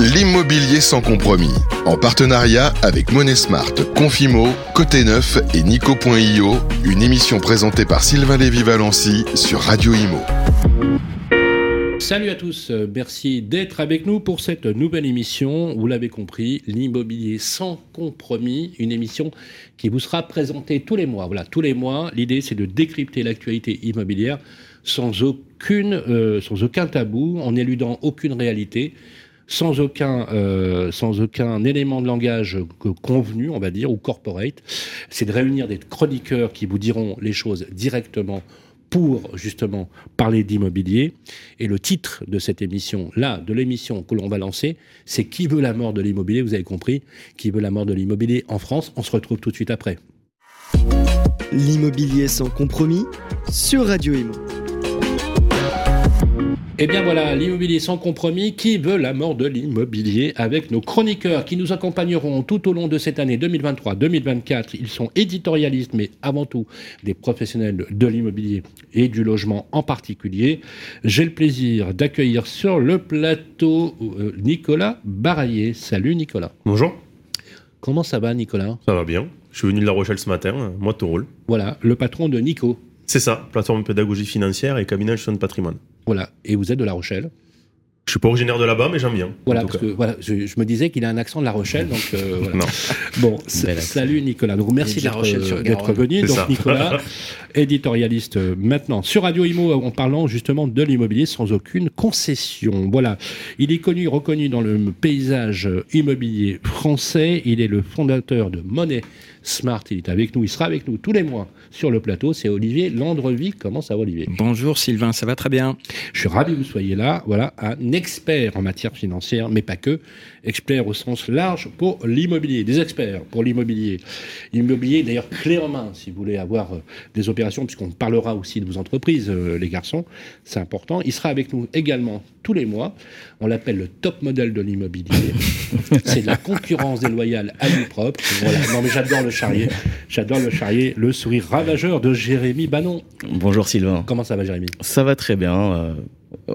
L'immobilier sans compromis. En partenariat avec Monesmart, Confimo, Côté Neuf et Nico.io. Une émission présentée par Sylvain Lévy-Valency sur Radio Imo. Salut à tous, euh, merci d'être avec nous pour cette nouvelle émission. Vous l'avez compris, l'immobilier sans compromis, une émission qui vous sera présentée tous les mois. Voilà, tous les mois, l'idée c'est de décrypter l'actualité immobilière sans, aucune, euh, sans aucun tabou, en éludant aucune réalité sans aucun, euh, sans aucun élément de langage convenu, on va dire, ou corporate. C'est de réunir des chroniqueurs qui vous diront les choses directement pour justement parler d'immobilier. Et le titre de cette émission, là, de l'émission que l'on va lancer, c'est Qui veut la mort de l'immobilier? Vous avez compris, Qui veut la mort de l'immobilier en France? On se retrouve tout de suite après. L'immobilier sans compromis sur Radio Imo. Et eh bien voilà, l'immobilier sans compromis, qui veut la mort de l'immobilier avec nos chroniqueurs qui nous accompagneront tout au long de cette année 2023-2024. Ils sont éditorialistes, mais avant tout des professionnels de l'immobilier et du logement en particulier. J'ai le plaisir d'accueillir sur le plateau euh, Nicolas Baraillé. Salut Nicolas. Bonjour. Comment ça va Nicolas? Ça va bien. Je suis venu de La Rochelle ce matin, moi tout roule. Voilà, le patron de Nico. C'est ça, plateforme pédagogie financière et cabinet de patrimoine. Voilà, et vous êtes de La Rochelle je suis pas originaire de là-bas, mais j'aime bien. Voilà, parce que voilà, je, me disais qu'il a un accent de La Rochelle, donc euh, voilà. non. Bon, salut Nicolas. Donc merci d'être venu. Donc Nicolas, éditorialiste euh, maintenant sur Radio Imo en parlant justement de l'immobilier sans aucune concession. Voilà, il est connu, reconnu dans le paysage immobilier français. Il est le fondateur de Monnaie Smart. Il est avec nous, il sera avec nous tous les mois sur le plateau. C'est Olivier Landrevi. Comment ça va, Olivier? Bonjour Sylvain, ça va très bien. Je suis ravi que vous soyez là. Voilà, un expert en matière financière, mais pas que. Experts au sens large pour l'immobilier, des experts pour l'immobilier. L'immobilier, d'ailleurs, clé en main, si vous voulez avoir euh, des opérations, puisqu'on parlera aussi de vos entreprises, euh, les garçons, c'est important. Il sera avec nous également tous les mois. On l'appelle le top modèle de l'immobilier. c'est de la concurrence déloyale à nous propre. Voilà. Non, mais j'adore le charrier. J'adore le charrier, le sourire ravageur de Jérémy Banon. Bonjour Sylvain. Comment ça va, Jérémy? Ça va très bien.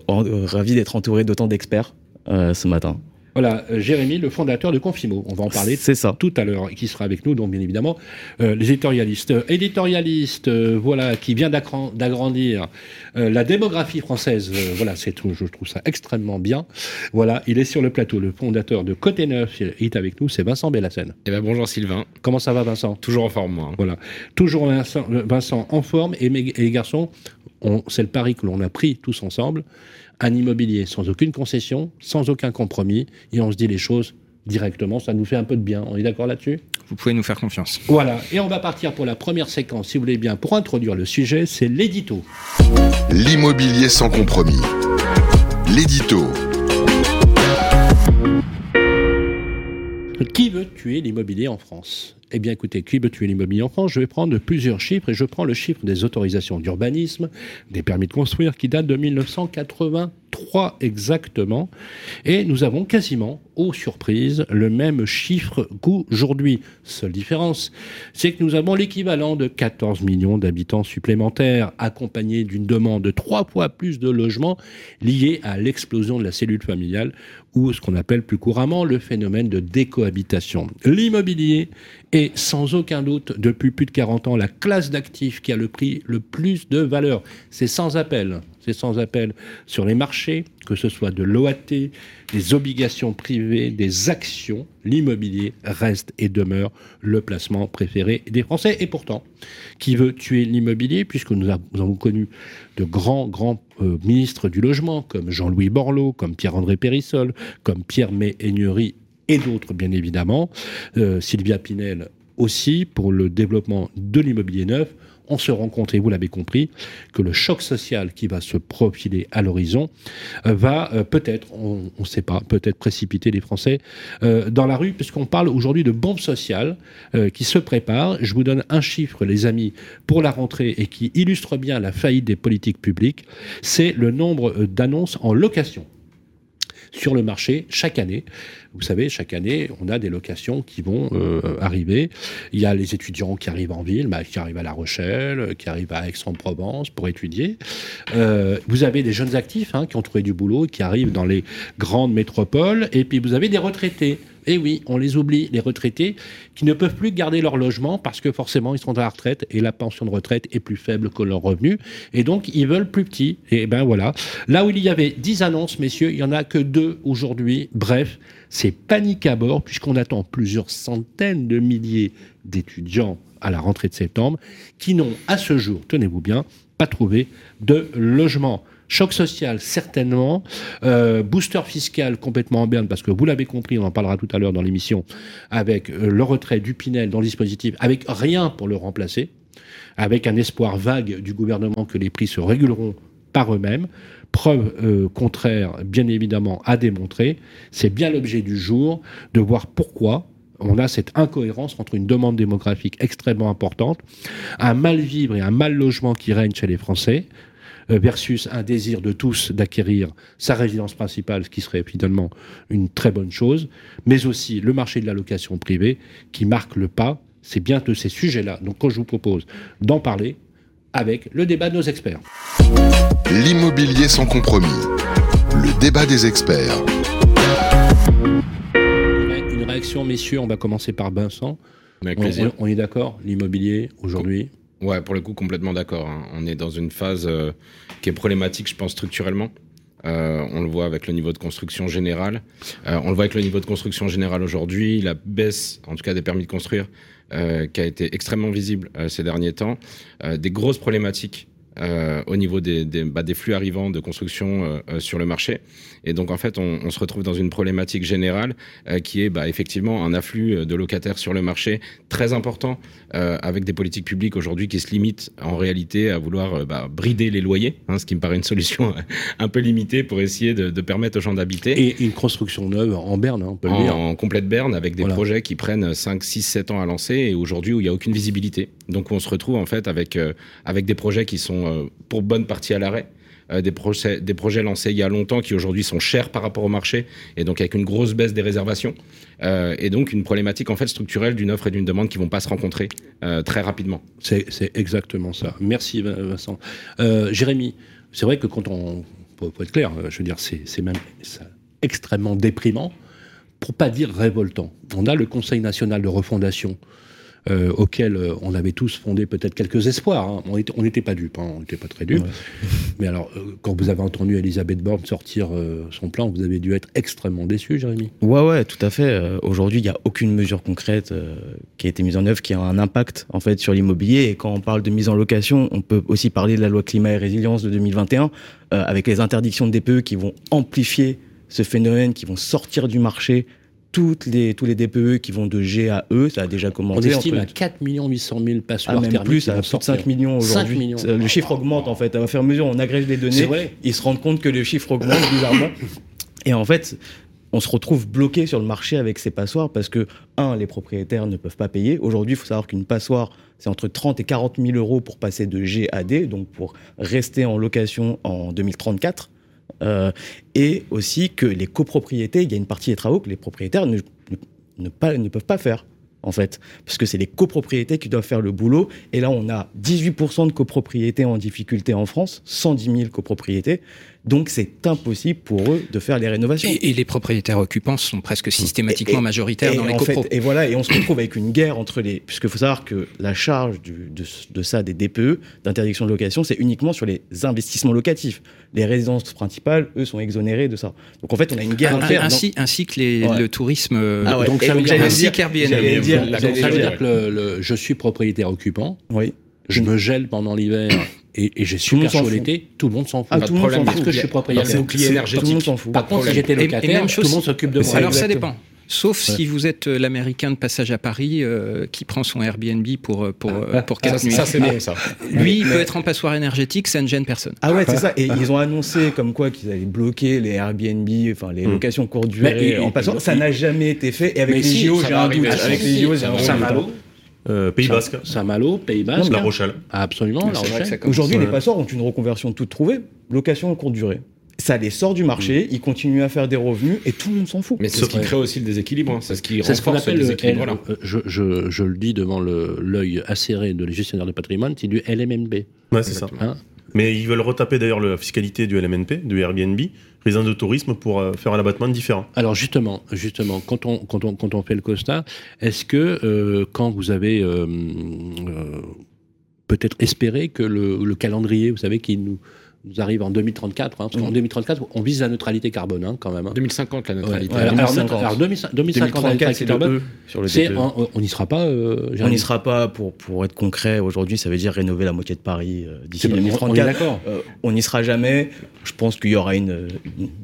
Euh, ravi d'être entouré d'autant d'experts ce matin. Voilà, euh, Jérémy, le fondateur de Confimo. On va en parler ça. tout à l'heure, qui sera avec nous, donc bien évidemment, euh, les éditorialistes. Euh, éditorialiste, voilà, qui vient d'agrandir la démographie française. voilà, c'est je trouve ça extrêmement bien. Voilà, il est sur le plateau, le fondateur de Côté Neuf, il est avec nous, c'est Vincent Bellassène. Eh ben bonjour Sylvain. Comment ça va, Vincent? Toujours en forme, moi. Voilà, toujours Vincent, Vincent en forme, et, et les garçons, c'est le pari que l'on a pris tous ensemble un immobilier sans aucune concession, sans aucun compromis, et on se dit les choses directement, ça nous fait un peu de bien. On est d'accord là-dessus? Vous pouvez nous faire confiance. Voilà, et on va partir pour la première séquence, si vous voulez bien, pour introduire le sujet, c'est l'édito. L'immobilier sans compromis. L'édito. Qui veut tuer l'immobilier en France? Eh bien, écoutez, qui veut tuer l'immobilier en France Je vais prendre plusieurs chiffres et je prends le chiffre des autorisations d'urbanisme, des permis de construire qui datent de 1983 exactement. Et nous avons quasiment, aux surprises, le même chiffre qu'aujourd'hui. Seule différence, c'est que nous avons l'équivalent de 14 millions d'habitants supplémentaires, accompagnés d'une demande de trois fois plus de logements liés à l'explosion de la cellule familiale ou ce qu'on appelle plus couramment le phénomène de décohabitation. L'immobilier est sans aucun doute, depuis plus de 40 ans, la classe d'actifs qui a le prix le plus de valeur. C'est sans appel c'est sans appel sur les marchés, que ce soit de l'OAT, des obligations privées, des actions, l'immobilier reste et demeure le placement préféré des Français. Et pourtant, qui veut tuer l'immobilier, puisque nous avons connu de grands, grands euh, ministres du logement, comme Jean-Louis Borloo, comme Pierre-André Périssol, comme Pierre May et d'autres, bien évidemment, euh, Sylvia Pinel aussi, pour le développement de l'immobilier neuf, on se rend compte, et vous l'avez compris, que le choc social qui va se profiler à l'horizon euh, va euh, peut-être, on ne sait pas, peut-être précipiter les Français euh, dans la rue, puisqu'on parle aujourd'hui de bombe sociale qui se prépare. Je vous donne un chiffre, les amis, pour la rentrée et qui illustre bien la faillite des politiques publiques, c'est le nombre d'annonces en location sur le marché chaque année. Vous savez, chaque année, on a des locations qui vont euh, arriver. Il y a les étudiants qui arrivent en ville, bah, qui arrivent à La Rochelle, qui arrivent à Aix-en-Provence pour étudier. Euh, vous avez des jeunes actifs hein, qui ont trouvé du boulot, qui arrivent dans les grandes métropoles, et puis vous avez des retraités. Et oui, on les oublie, les retraités qui ne peuvent plus garder leur logement parce que forcément ils sont à la retraite et la pension de retraite est plus faible que leur revenu. Et donc ils veulent plus petit. Et ben voilà. Là où il y avait 10 annonces, messieurs, il n'y en a que deux aujourd'hui. Bref, c'est panique à bord puisqu'on attend plusieurs centaines de milliers d'étudiants à la rentrée de septembre qui n'ont à ce jour, tenez-vous bien, pas trouvé de logement. Choc social, certainement. Euh, booster fiscal complètement en berne, parce que vous l'avez compris, on en parlera tout à l'heure dans l'émission, avec euh, le retrait du Pinel dans le dispositif, avec rien pour le remplacer, avec un espoir vague du gouvernement que les prix se réguleront par eux-mêmes. Preuve euh, contraire, bien évidemment, à démontrer. C'est bien l'objet du jour de voir pourquoi on a cette incohérence entre une demande démographique extrêmement importante, un mal vivre et un mal logement qui règne chez les Français, versus un désir de tous d'acquérir sa résidence principale, ce qui serait finalement une très bonne chose, mais aussi le marché de la location privée qui marque le pas. C'est bien de ces sujets-là. Donc, quand je vous propose d'en parler avec le débat de nos experts. L'immobilier sans compromis. Le débat des experts. Une réaction, messieurs, on va commencer par Vincent. On est d'accord L'immobilier, aujourd'hui Ouais, pour le coup, complètement d'accord. hein. On est dans une phase euh, qui est problématique, je pense, structurellement. Euh, on le voit avec le niveau de construction général. Euh, on le voit avec le niveau de construction général aujourd'hui, la baisse, en tout cas des permis de construire, qui a été extrêmement visible ces derniers temps. Des grosses problématiques euh, au niveau des, des, bah, des flux arrivants de construction euh, euh, sur le marché. Et donc, en fait, on, on se retrouve dans une problématique générale euh, qui est bah, effectivement un afflux de locataires sur le marché très important, avec des politiques publiques aujourd'hui qui se limitent en réalité à vouloir bah, brider les loyers, hein, ce qui me paraît une solution un peu limitée pour essayer de, de permettre aux gens d'habiter. Et une construction neuve en berne, hein, on peut le dire. En, en complète berne avec des Voilà. projets qui prennent 5, 6, 7 ans à lancer et aujourd'hui où il n'y a aucune visibilité. Donc on se retrouve en fait avec, avec des projets qui sont euh, pour bonne partie à l'arrêt. euh, des, projets, lancés il y a longtemps qui aujourd'hui sont chers par rapport au marché et donc avec une grosse baisse des réservations Euh, et donc une problématique en fait structurelle d'une offre et d'une demande qui vont pas se rencontrer très rapidement. C'est exactement ça. Merci Vin- Vincent. Jérémy, c'est vrai que quand on. Faut être clair, je veux dire, c'est même extrêmement déprimant, pour pas dire révoltant. On a le Conseil national de refondation. Euh, auquel euh, on avait tous fondé peut-être quelques espoirs. hein. On était- on n'était pas dupes, hein, on n'était pas très dupes. Mais alors, euh, quand vous avez entendu Elisabeth Borne sortir euh, son plan, vous avez dû être extrêmement déçu, Jérémy. Ouais, ouais, tout à fait. Euh, Aujourd'hui, il n'y a aucune mesure concrète euh, qui a été mise en œuvre qui a un impact en fait sur l'immobilier. Et quand on parle de mise en location, on peut aussi parler de la loi climat et résilience de 2021, euh, avec les interdictions de DPE qui vont amplifier ce phénomène, qui vont sortir du marché toutes les, tous les DPE qui vont de G à E. Ça a déjà On commencé. estime entre- à 4 800 000 ah, passoires même thermiques plus, à vont plus de sortir. 5 millions 5 aujourd'hui. Le chiffre augmente en fait. À à mesure, on agrège les données. Ils se rendent compte que le chiffre augmente bizarrement. Et en fait, on se retrouve bloqué sur le marché avec ces passoires parce que, un, les propriétaires ne peuvent pas payer. Aujourd'hui, il faut savoir qu'une passoire, c'est entre 30 et 40 000 euros pour passer de G à D, donc pour rester en location en 2034. Euh, et aussi que les copropriétés, il y a une partie des travaux que les propriétaires ne, ne- ne pas, ne peuvent pas faire, en fait. Parce que c'est les copropriétés qui doivent faire le boulot. Et là, on a 18% de copropriétés en difficulté en France, 110 000 copropriétés. Donc, c'est impossible pour eux de faire les rénovations. Et, et les propriétaires occupants sont presque systématiquement Et- et- majoritaires dans les en copros. fait, et voilà, et on se retrouve avec une guerre entre les. Puisqu'il faut savoir que la charge du- de, de ça, des DPE, d'interdiction de location, c'est uniquement sur les investissements locatifs. Les résidences principales, eux, sont exonérées de ça. Donc en fait, on a une guerre interne. ainsi, ainsi que les- Ouais. le tourisme. Ah ouais, donc ça veut dire- ainsi qu'Airbnb. que je suis propriétaire occupant, Oui. je me gèle pendant l'hiver et, et j'ai super chaud l'été, tout le monde s'en fout. Ah, Pas tout de le monde problème. Parce que je suis propriétaire. C'est énergétique. Tout le monde s'en fout. Par contre, si j'étais locataire, même tout le monde s'occupe de moi. Alors ça dépend. Sauf si vous êtes euh, l'Américain de passage à Paris euh, qui prend son Airbnb pour, euh, pour, euh, pour Ça, 4 nuits. ça, c'est bon ça. Lui, il peut être en passoire énergétique, ça ne gêne personne. Ah ouais, c'est ça. Et ils ont annoncé comme quoi qu'ils allaient bloquer les Airbnb, enfin les Mm. locations courte durée Mais il- en passant. Ça n'a jamais été fait. Et avec Mais les si, JO, j'ai un doute. Avec Ah, les JO, j'ai un doute. Saint-Malo, Euh, Pays Basque. Saint-Malo, Pays Basque. La Rochelle. Absolument, La Rochelle. commence. Aujourd'hui, Ouais. les passoires ont une reconversion toute trouvée. Location courte durée. Ça les sort du marché, ils continuent à faire des revenus et tout le monde s'en fout. Mais c'est ce qui crée aussi le déséquilibre. hein. C'est ce qui C'est ce qu'on appelle le déséquilibre L- euh, je, je, je le dis devant l'œil acéré de les gestionnaires de patrimoine, c'est du LMNB. Ouais, c'est ça. Hein Mais ils veulent retaper d'ailleurs la fiscalité du LMNP, du Airbnb, résidence de tourisme, pour euh, faire un abattement différent. Alors justement, justement, quand on, quand on, quand on fait le constat, est-ce que euh, quand vous avez euh, euh, peut-être espéré que le, le calendrier, vous savez, qui nous, nous arrive en 2034, hein, parce qu'en 2034, on vise la neutralité carbone hein, quand même. hein. 2050 la neutralité. ouais, alors, 2050. alors, 2050, 2050, la 2034, neutralité c'est carbone, E sur le en- on n'y sera pas. euh, On n'y sera pas pour, pour être concret. Aujourd'hui, ça veut dire rénover la moitié de Paris euh, d'ici C'est bon, on- on est 2034. d'accord. Euh, on n'y sera jamais. Je pense qu'il y aura une,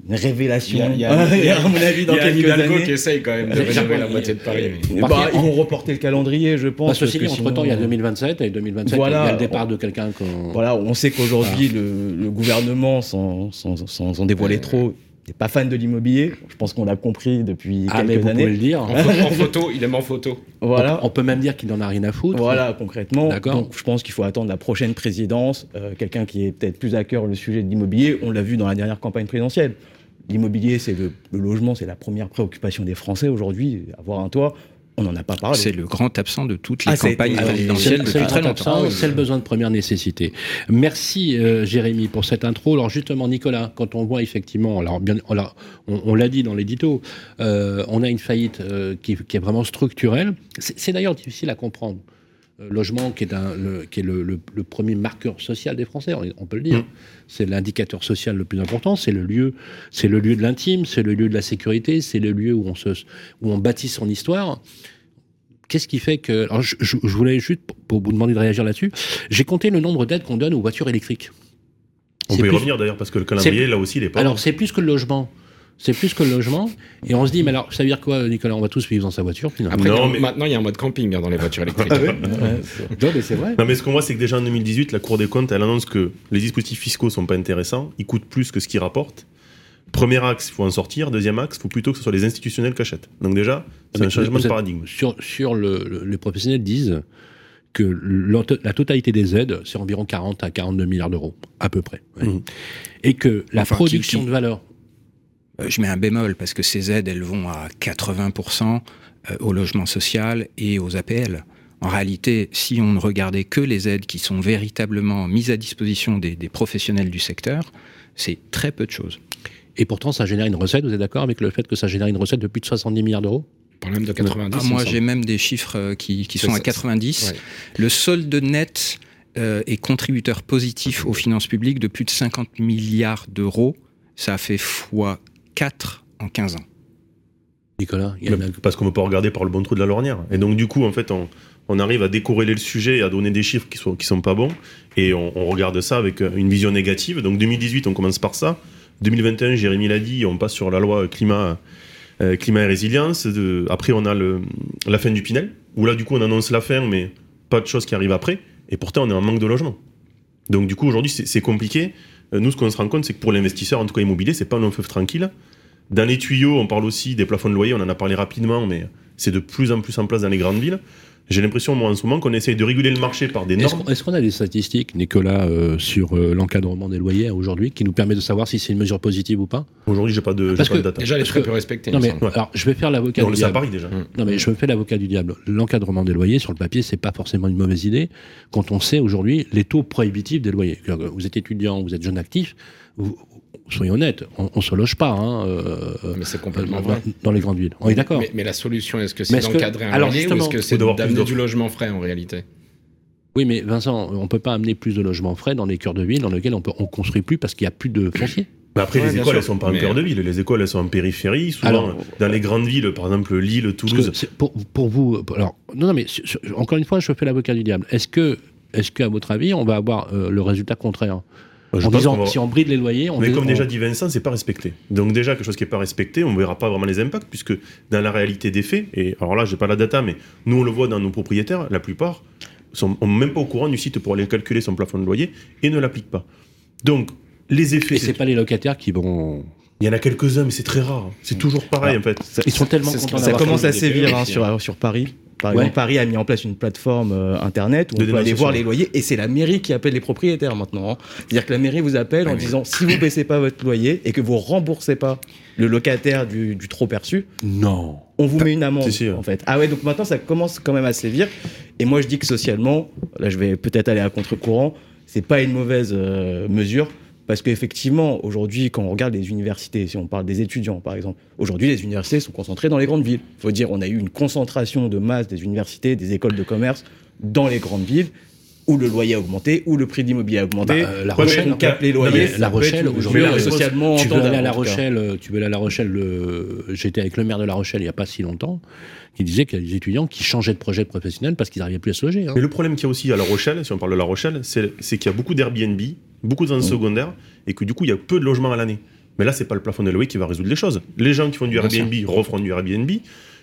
révélation. Il y a- à mon avis, dans Il y a Anne quelques Hidalgo années. qui essaye quand même de Euh, réserver la moitié de Paris. Eh bah, ils vont reporter le calendrier, je pense. Bah, parce que entre-temps, il y a sinon- 2027, et 2027, Voilà. il y a le départ de quelqu'un qu'on... Voilà, on sait qu'aujourd'hui, le, le gouvernement, sans, sans, sans, sans dévoiler trop, n'est pas fan de l'immobilier. Je pense qu'on l'a compris depuis Ah, mais quelques vous années. pouvez le dire. En photo, en photo, il aime en photo. Voilà. On peut même dire qu'il n'en a rien à foutre. Voilà, concrètement. D'accord. Donc, je pense qu'il faut attendre la prochaine présidence, euh, quelqu'un qui est peut-être plus à cœur le sujet de l'immobilier. On l'a vu dans la dernière campagne présidentielle. L'immobilier, c'est le, le logement, c'est la première préoccupation des Français aujourd'hui. Avoir un toit, on n'en a pas parlé. C'est le grand absent de toutes les Ah, campagnes présidentielles C'est depuis c'est le très grand longtemps. absent, c'est le besoin de première nécessité. Merci euh, Jérémy pour cette intro. Alors justement Nicolas, quand on voit effectivement, alors bien, on l'a on- on l'a dit dans l'édito, euh, on a une faillite euh, qui, qui est vraiment structurelle. C'est c'est d'ailleurs difficile à comprendre. Euh, logement qui est, un, le, qui est le, le- le premier marqueur social des Français, on, on peut le dire. Mm. C'est l'indicateur social le plus important. C'est le lieu, c'est le lieu de l'intime, c'est le lieu de la sécurité, c'est le lieu où on se, où on bâtit son histoire. Qu'est-ce qui fait que. Alors, je, je- je voulais juste, pour- vous demander de réagir là-dessus, j'ai compté le nombre d'aides qu'on donne aux voitures électriques. On peut y plus- revenir d'ailleurs, parce que le calendrier, là aussi, il est pas. Alors, c'est plus que le logement. C'est plus que le logement. Et on se dit, mais alors, ça veut dire quoi, Nicolas? On va tous vivre dans sa voiture, finalement. Après, Non, il y a- mais- maintenant, il y a un mode camping hein, dans les voitures électriques. Ouais, Non, mais c'est vrai. Non, mais ce qu'on voit, c'est que déjà en 2018, la Cour des comptes, elle annonce que les dispositifs fiscaux sont pas intéressants, ils coûtent plus que ce qu'ils rapportent. Premier axe, il faut en sortir. Deuxième axe, il faut plutôt que ce soit les institutionnels qui achètent. Donc déjà, c'est un changement de paradigme. Sur, sur le, le- les professionnels disent que la totalité des aides, c'est environ 40 à 42 milliards d'euros, à peu près. Ouais. Mhm. Et que la Enfin, qui- production qui- de valeur. Euh, Je mets un bémol parce que ces aides, elles vont à 80% euh, au logement social et aux APL. En réalité, si on ne regardait que les aides qui sont véritablement mises à disposition des, des professionnels du secteur, c'est très peu de choses. Et pourtant, ça génère une recette. Vous êtes d'accord avec le fait que ça génère une recette de plus de 70 milliards d'euros? Problème de 90. Ah, moi, j'ai même des chiffres euh, qui, sont à ça, 90. ouais. Le solde net euh, est contributeur positif aux finances publiques de plus de 50 milliards d'euros. Ça a fait x4 en 15 ans. Nicolas, il y en a- Mais Parce qu'on ne peut pas regarder par le bon trou de la lornière. Et donc, du coup, en fait, on, on arrive à décorréler le sujet et à donner des chiffres qui ne sont, qui sont pas bons. Et on, on regarde ça avec euh, une vision négative. Donc, 2018, on commence par ça. 2021, Jérémy l'a dit, on passe sur la loi climat, euh, climat et résilience. De- après, on a le, la fin du Pinel, où là, du coup, on annonce la fin, mais pas de choses qui arrivent après. Et pourtant, on est en manque de logement. Donc, du coup, aujourd'hui, c'est compliqué. Euh, Nous, ce qu'on se rend compte, c'est que pour l'investisseur, en tout cas immobilier, c'est pas un long fleuve tranquille. Dans les tuyaux, on parle aussi des plafonds de loyer, on en a parlé rapidement, mais c'est de plus en plus en place dans les grandes villes. J'ai l'impression, moi, en ce moment, qu'on essaye de réguler le marché par des Est-ce normes. qu'on est-ce qu'on a des statistiques, Nicolas, euh, sur euh, l'encadrement des loyers aujourd'hui, qui nous permet de savoir si c'est une mesure positive ou pas? Aujourd'hui, j'ai pas de, Parce pas de que- data. Déjà, très que- peu respectée. Non mais. Ouais. alors, je vais faire l'avocat on du le sait à diable. Paris déjà. Mm. Non mais je me fais l'avocat du diable. L'encadrement des loyers sur le papier, c'est pas forcément une mauvaise idée quand on sait aujourd'hui les taux prohibitifs des loyers. Vous êtes étudiant, vous êtes jeune actif, vous, soyons honnêtes, on, on se loge pas hein, euh, Mais c'est complètement dans, vrai. dans les grandes villes. On est d'accord. Mais, mais la solution, est-ce que c'est que- d'encadrer un alors, loyer ou est-ce que c'est d'amener du logement frais en réalité? Oui, mais Vincent, on peut pas amener plus de logements frais dans les cœurs de ville dans lesquels on peut, on construit plus parce qu'il y a plus de foncier. Mais après, Ouais, les écoles, sûr. elles sont pas en cœur de ville. Les écoles, elles sont en périphérie. Souvent, Alors- dans les grandes villes, par exemple Lille, Toulouse. pour, pour vous, alors non, non, mais sur- sur- encore une fois, je fais l'avocat du diable. Est-ce que, est-ce qu'à votre avis, on va avoir euh, le résultat contraire? Je En disant, va- si on bride les loyers, on Mais dé- comme déjà dit Vincent, c'est pas respecté. Donc déjà, quelque chose qui est pas respecté, on verra pas vraiment les impacts, puisque dans la réalité des faits, et alors là, j'ai pas la data, mais nous, on le voit dans nos propriétaires, la plupart sont ont même pas au courant du site pour aller calculer son plafond de loyer et ne l'appliquent pas. Donc, les effets, Et c'est pas les locataires qui vont. il y en a quelques-uns, mais c'est très rare. C'est toujours pareil, en fait. Ils sont tellement contents Ça commence à sévir hein, sur, sur Paris. Par Ouais. exemple, Paris a mis en place une plateforme euh, internet où De on peut aller voir les loyers et c'est la mairie qui appelle les propriétaires maintenant. hein. C'est-à-dire que la mairie vous appelle en disant si vous baissez pas votre loyer et que vous remboursez pas le locataire du, du trop perçu, Non. on vous met une amende en fait. Ah ouais, donc maintenant ça commence quand même à sévir. Et moi je dis que socialement, là je vais peut-être aller à contre-courant, c'est pas une mauvaise euh, mesure. Parce qu'effectivement, aujourd'hui, quand on regarde les universités, si on parle des étudiants par exemple, aujourd'hui les universités sont concentrées dans les grandes villes. Il faut dire, on a eu une concentration de masse des universités, des écoles de commerce dans les grandes villes, où le loyer a augmenté, où le prix de l'immobilier a augmenté. Bah, euh, la Rochelle, on capte les non, loyers, ça La peut Rochelle, aujourd'hui, socialement Tu veux aller à La. Rochelle, euh, tu veux aller à La Rochelle, le- j'étais avec le maire de La Rochelle il n'y a pas si longtemps, qui disait qu'il y a des étudiants qui changeaient de projet professionnel parce qu'ils n'arrivaient plus à se loger. hein. Mais le problème qu'il y a aussi à La Rochelle, si on parle de La Rochelle, c'est qu'il y a beaucoup d'Airbnb, beaucoup de ventes secondaires, et que du coup, il y a peu de logements à l'année. Mais là, c'est pas le plafond de loyer qui va résoudre les choses. Les gens qui font du Airbnb referont du Airbnb.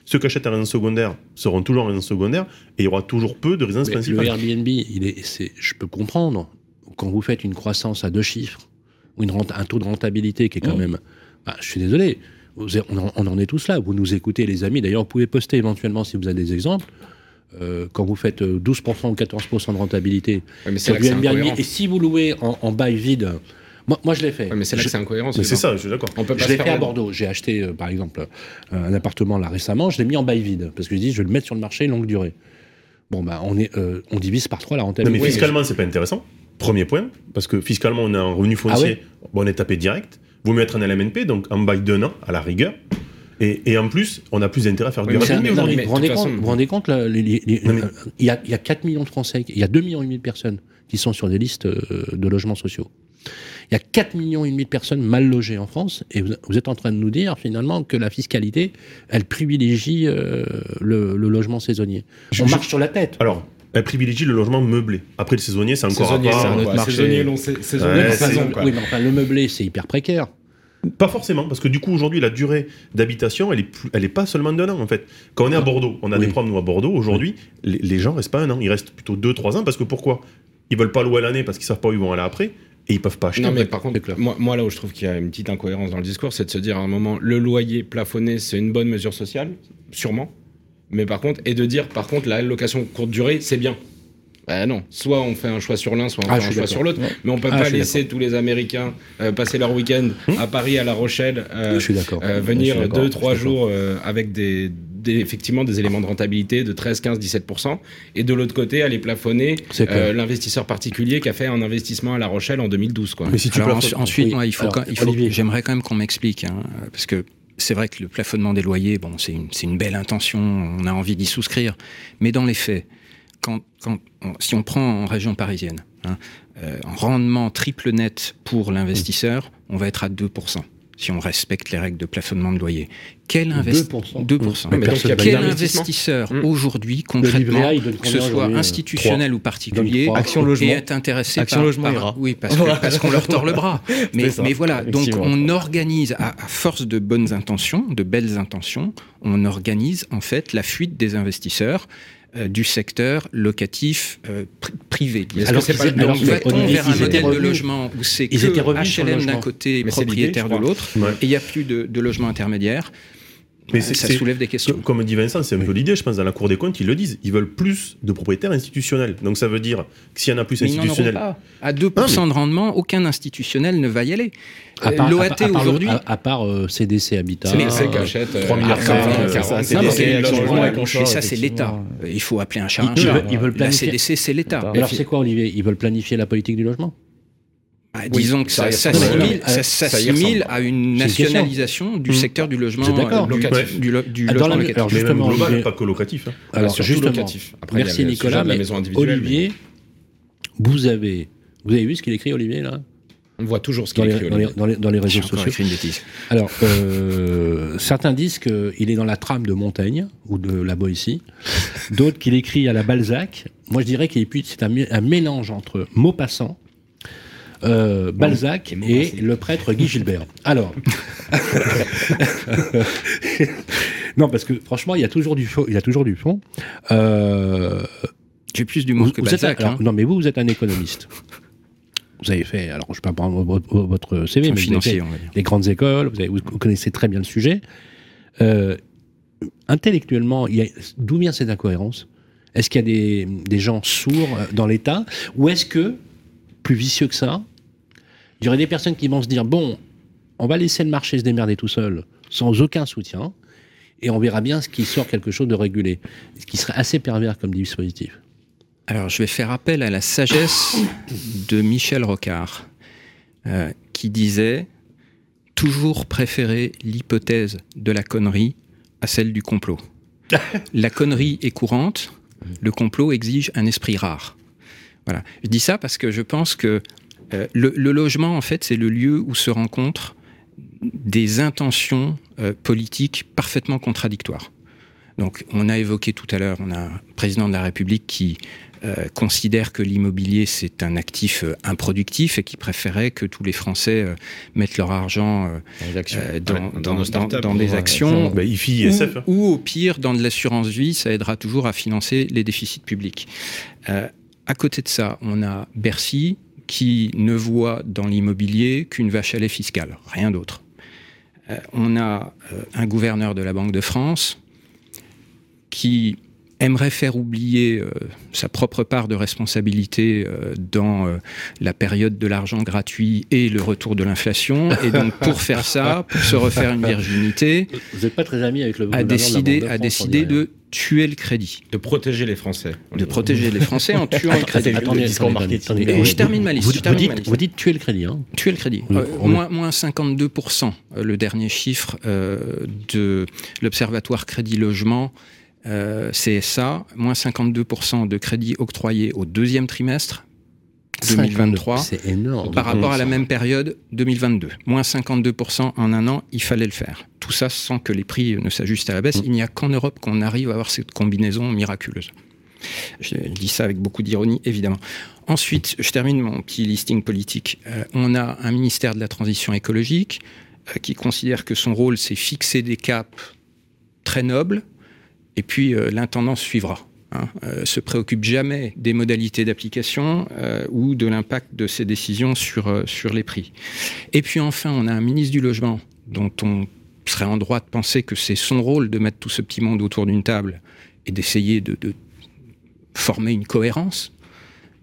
Ceux qui achètent un résidence secondaire seront toujours en résidence secondaire, et il y aura toujours peu de résidences Mais le principales. Airbnb, il est, c'est, je peux comprendre, quand vous faites une croissance à deux chiffres, ou une renta- un taux de rentabilité qui est quand Mm. même... bah, je suis désolé, on, en, on en est tous là, vous nous écoutez les amis, d'ailleurs vous pouvez poster éventuellement si vous avez des exemples, Euh, quand vous faites euh, 12% ou 14% de rentabilité Ouais, sur là du incohérent. et si vous louez en, en bail vide, moi, moi je l'ai fait. Ouais, mais c'est là que c'est incohérent. C'est ça, je suis d'accord. On peut pas Je l'ai fait à Bordeaux. J'ai acheté, euh, par exemple, euh, un appartement là récemment. Je l'ai mis en bail vide parce que je dis, je vais le mettre sur le marché longue durée. Bon, bah, on, est, euh, on divise par trois la Non, rentabilité. mais fiscalement, c'est pas intéressant. Premier point, parce que fiscalement, on a un revenu foncier, Ah ouais bon, on est tapé direct. Vous mettre un LMNP, donc un bail d'un an, à la rigueur. Et, et en plus, on a plus d'intérêt à faire Oui, du non, aujourd'hui. vous vous rendez compte, il, y a, il y a 4 millions de Français, il y a 2 millions et demi de personnes qui sont sur des listes euh, de logements sociaux. Il y a 4 millions et demi de personnes mal logées en France, et vous, vous êtes en train de nous dire finalement que la fiscalité, elle privilégie euh, le, le logement saisonnier. Je- On je- marche sur la tête. Alors, elle privilégie le logement meublé. Après, le saisonnier, c'est encore Saisonnier, à part. c'est un autre marché. Saisonnier, long, saisonnier, Ouais, long c'est- saison, quoi. oui, mais enfin, le meublé, c'est hyper précaire. Pas forcément, parce que du coup, aujourd'hui, la durée d'habitation, elle est, plus- elle est pas seulement d'un an, en fait. Quand on est à Bordeaux, on a Oui. des problèmes, nous, à Bordeaux, aujourd'hui, les, les gens restent pas un an, ils restent plutôt deux, trois ans, parce que pourquoi? Ils veulent pas louer à l'année parce qu'ils savent pas où ils vont aller après, et ils peuvent pas acheter. Non, mais par contre, moi, moi, là où je trouve qu'il y a une petite incohérence dans le discours, c'est de se dire à un moment, le loyer plafonné, c'est une bonne mesure sociale, sûrement. Mais par contre, et de dire, par contre, la location courte durée, c'est bien. Bah non, soit on fait un choix sur l'un, soit on Ah, fait un choix sur l'autre. Ouais. Mais on peut Ah, pas laisser tous les Américains euh, passer leur week-end à Paris, à La Rochelle, euh, je suis d'accord. euh, Je venir suis d'accord, deux, je trois jours euh, avec des, des- effectivement des éléments de rentabilité de 13, 15, 17%, et de l'autre côté aller plafonner euh, l'investisseur particulier qui a fait un investissement à La Rochelle en 2012. Quoi. Mais si tu Alors, plafonnes- ensu- ensuite, Oui. moi, il faut, Alors, quand- il faut- Olivier. j'aimerais quand même qu'on m'explique, hein, parce que c'est vrai que le plafonnement des loyers, bon, c'est une, c'est une belle intention, on a envie d'y souscrire, mais dans les faits, quand, quand on- si on prend en région parisienne, hein, euh, en rendement triple net pour l'investisseur, on va être à 2%. Si on respecte les règles de plafonnement de loyer. Quel investisseur 2%. 2%. Mais donc, il y a Quel investisseur Mm. aujourd'hui, concrètement, que ce soit euh, institutionnel ou particulier. Action Logement. est intéressé Action par, Logement par- ira. oui parce qu'on leur tord le bras mais, voilà donc on organise à, à force de bonnes intentions de belles intentions on organise en fait la fuite des investisseurs du secteur locatif euh, pri- privé. Alors Va-t-on vers un modèle de logement où c'est que HLM d'un côté propriétaire de l'autre. Et il n'y a plus de, de logement intermédiaire Mais Euh, c'est- ça soulève des questions. Co- Comme dit Vincent, c'est un peu l'idée, je pense, dans la Cour des comptes, ils le disent. Ils veulent plus de propriétaires institutionnels. Donc ça veut dire que s'il y en a plus institutionnels. pas. À 2% de rendement, aucun institutionnel ne va y aller. À part- L'OAT aujourd'hui, À, à part euh, CDC Habitat. C'est c'est euh, qu'achète euh, 3 milliards à cinq, 40, euh, 40, ça, c'est non, des mais Action Action Logement Logement, et ça c'est l'État. Il faut appeler un chat un chat. La planifier- CDC, c'est l'État. Alors c'est quoi Olivier? Ils veulent planifier la politique du logement? Ah, disons que ça, s'assimile Ouais, à une nationalisation du Mmh. secteur du logement euh, locatif. Ouais. Du, lo- du Ah, logement locatif. alors, Justement, global, pas que locatif. hein. Alors surtout justement, locatif. Après, merci Nicolas, la maison individuelle, Olivier, vous avez, vous avez vu ce qu'il écrit Olivier là? On voit toujours ce qu'il les, écrit. dans, les, Olivier. dans les- dans les J'ai réseaux sociaux. écrit une bêtise. Alors, euh, certains disent qu'il est dans la trame de Montaigne ou de la Boétie, d'autres qu'il écrit à la Balzac. Moi, je dirais qu'il c'est un, un mélange entre Maupassant, euh, Balzac et le prêtre Guy Gilbert. Alors, non, parce que franchement, il y a toujours du fond. Il y a toujours du fond. Euh, J'ai plus d'humour que vous êtes un- Balzac. alors, hein. Non, mais vous, vous êtes un économiste. Vous avez fait, alors je ne vais pas prendre votre, votre CV, mais vous avez fait les grandes écoles, vous, avez- vous connaissez très bien le sujet. Euh, intellectuellement, il y a- d'où vient cette incohérence? Est-ce qu'il y a des, des gens sourds dans l'État? Ou est-ce que, plus vicieux que ça, il y aurait des personnes qui vont se dire bon, on va laisser le marché se démerder tout seul, sans aucun soutien, et on verra bien ce qui sort quelque chose de régulé, ce qui serait assez pervers comme dispositif. Alors, je vais faire appel à la sagesse de Michel Rocard, euh, qui disait toujours préférer l'hypothèse de la connerie à celle du complot. la connerie est courante, le complot exige un esprit rare. Voilà. Je dis ça parce que je pense que euh, le, le logement, en fait, c'est le lieu où se rencontrent des intentions euh, politiques parfaitement contradictoires. Donc, on a évoqué tout à l'heure, on a un président de la République qui euh, considère que l'immobilier c'est un actif euh, improductif et qui préférait que tous les Français euh, mettent leur argent euh, euh, dans, Ouais, dans dans- nos startups, dans- dans des actions Bah, IFI, ou, ISF. ou au pire dans de l'assurance vie, ça aidera toujours à financer les déficits publics. À côté de ça, on a Bercy qui ne voit dans l'immobilier qu'une vache à lait fiscale, rien d'autre. Euh, on a euh, un gouverneur de la Banque de France qui aimerait faire oublier euh, sa propre part de responsabilité euh, dans euh, la période de l'argent gratuit et le retour de l'inflation. Et donc pour faire ça, pour se refaire une virginité, Vous n'êtes pas très ami avec le a gouverneur de la décidé, Banque de a France, décidé on dirait. de tuer le crédit, De protéger les Français. de protéger les Français en tuant le crédit. Attendez, Et je termine ma liste, Vous, je vous termine dites, ma liste. vous dites tuer le crédit. Hein. Tuer le crédit. Oui, Euh, on- moins, moins 52%, euh, le dernier chiffre euh, de l'Observatoire Crédit Logement euh, CSA, moins 52% de crédits octroyés au deuxième trimestre 2023 C'est énorme. par rapport à la même période 2022. Moins 52% en un an, il fallait le faire. Tout ça sans que les prix ne s'ajustent à la baisse. Il n'y a qu'en Europe qu'on arrive à avoir cette combinaison miraculeuse. Je dis ça avec beaucoup d'ironie, évidemment. Ensuite, je termine mon petit listing politique. Euh, on a un ministère de la transition écologique euh, qui considère que son rôle, c'est fixer des caps très nobles, et puis euh, l'intendance suivra. Hein, euh, se préoccupe jamais des modalités d'application euh, ou de l'impact de ces décisions sur, euh, sur les prix. Et puis enfin, on a un ministre du Logement dont on serait en droit de penser que c'est son rôle de mettre tout ce petit monde autour d'une table et d'essayer de, de former une cohérence.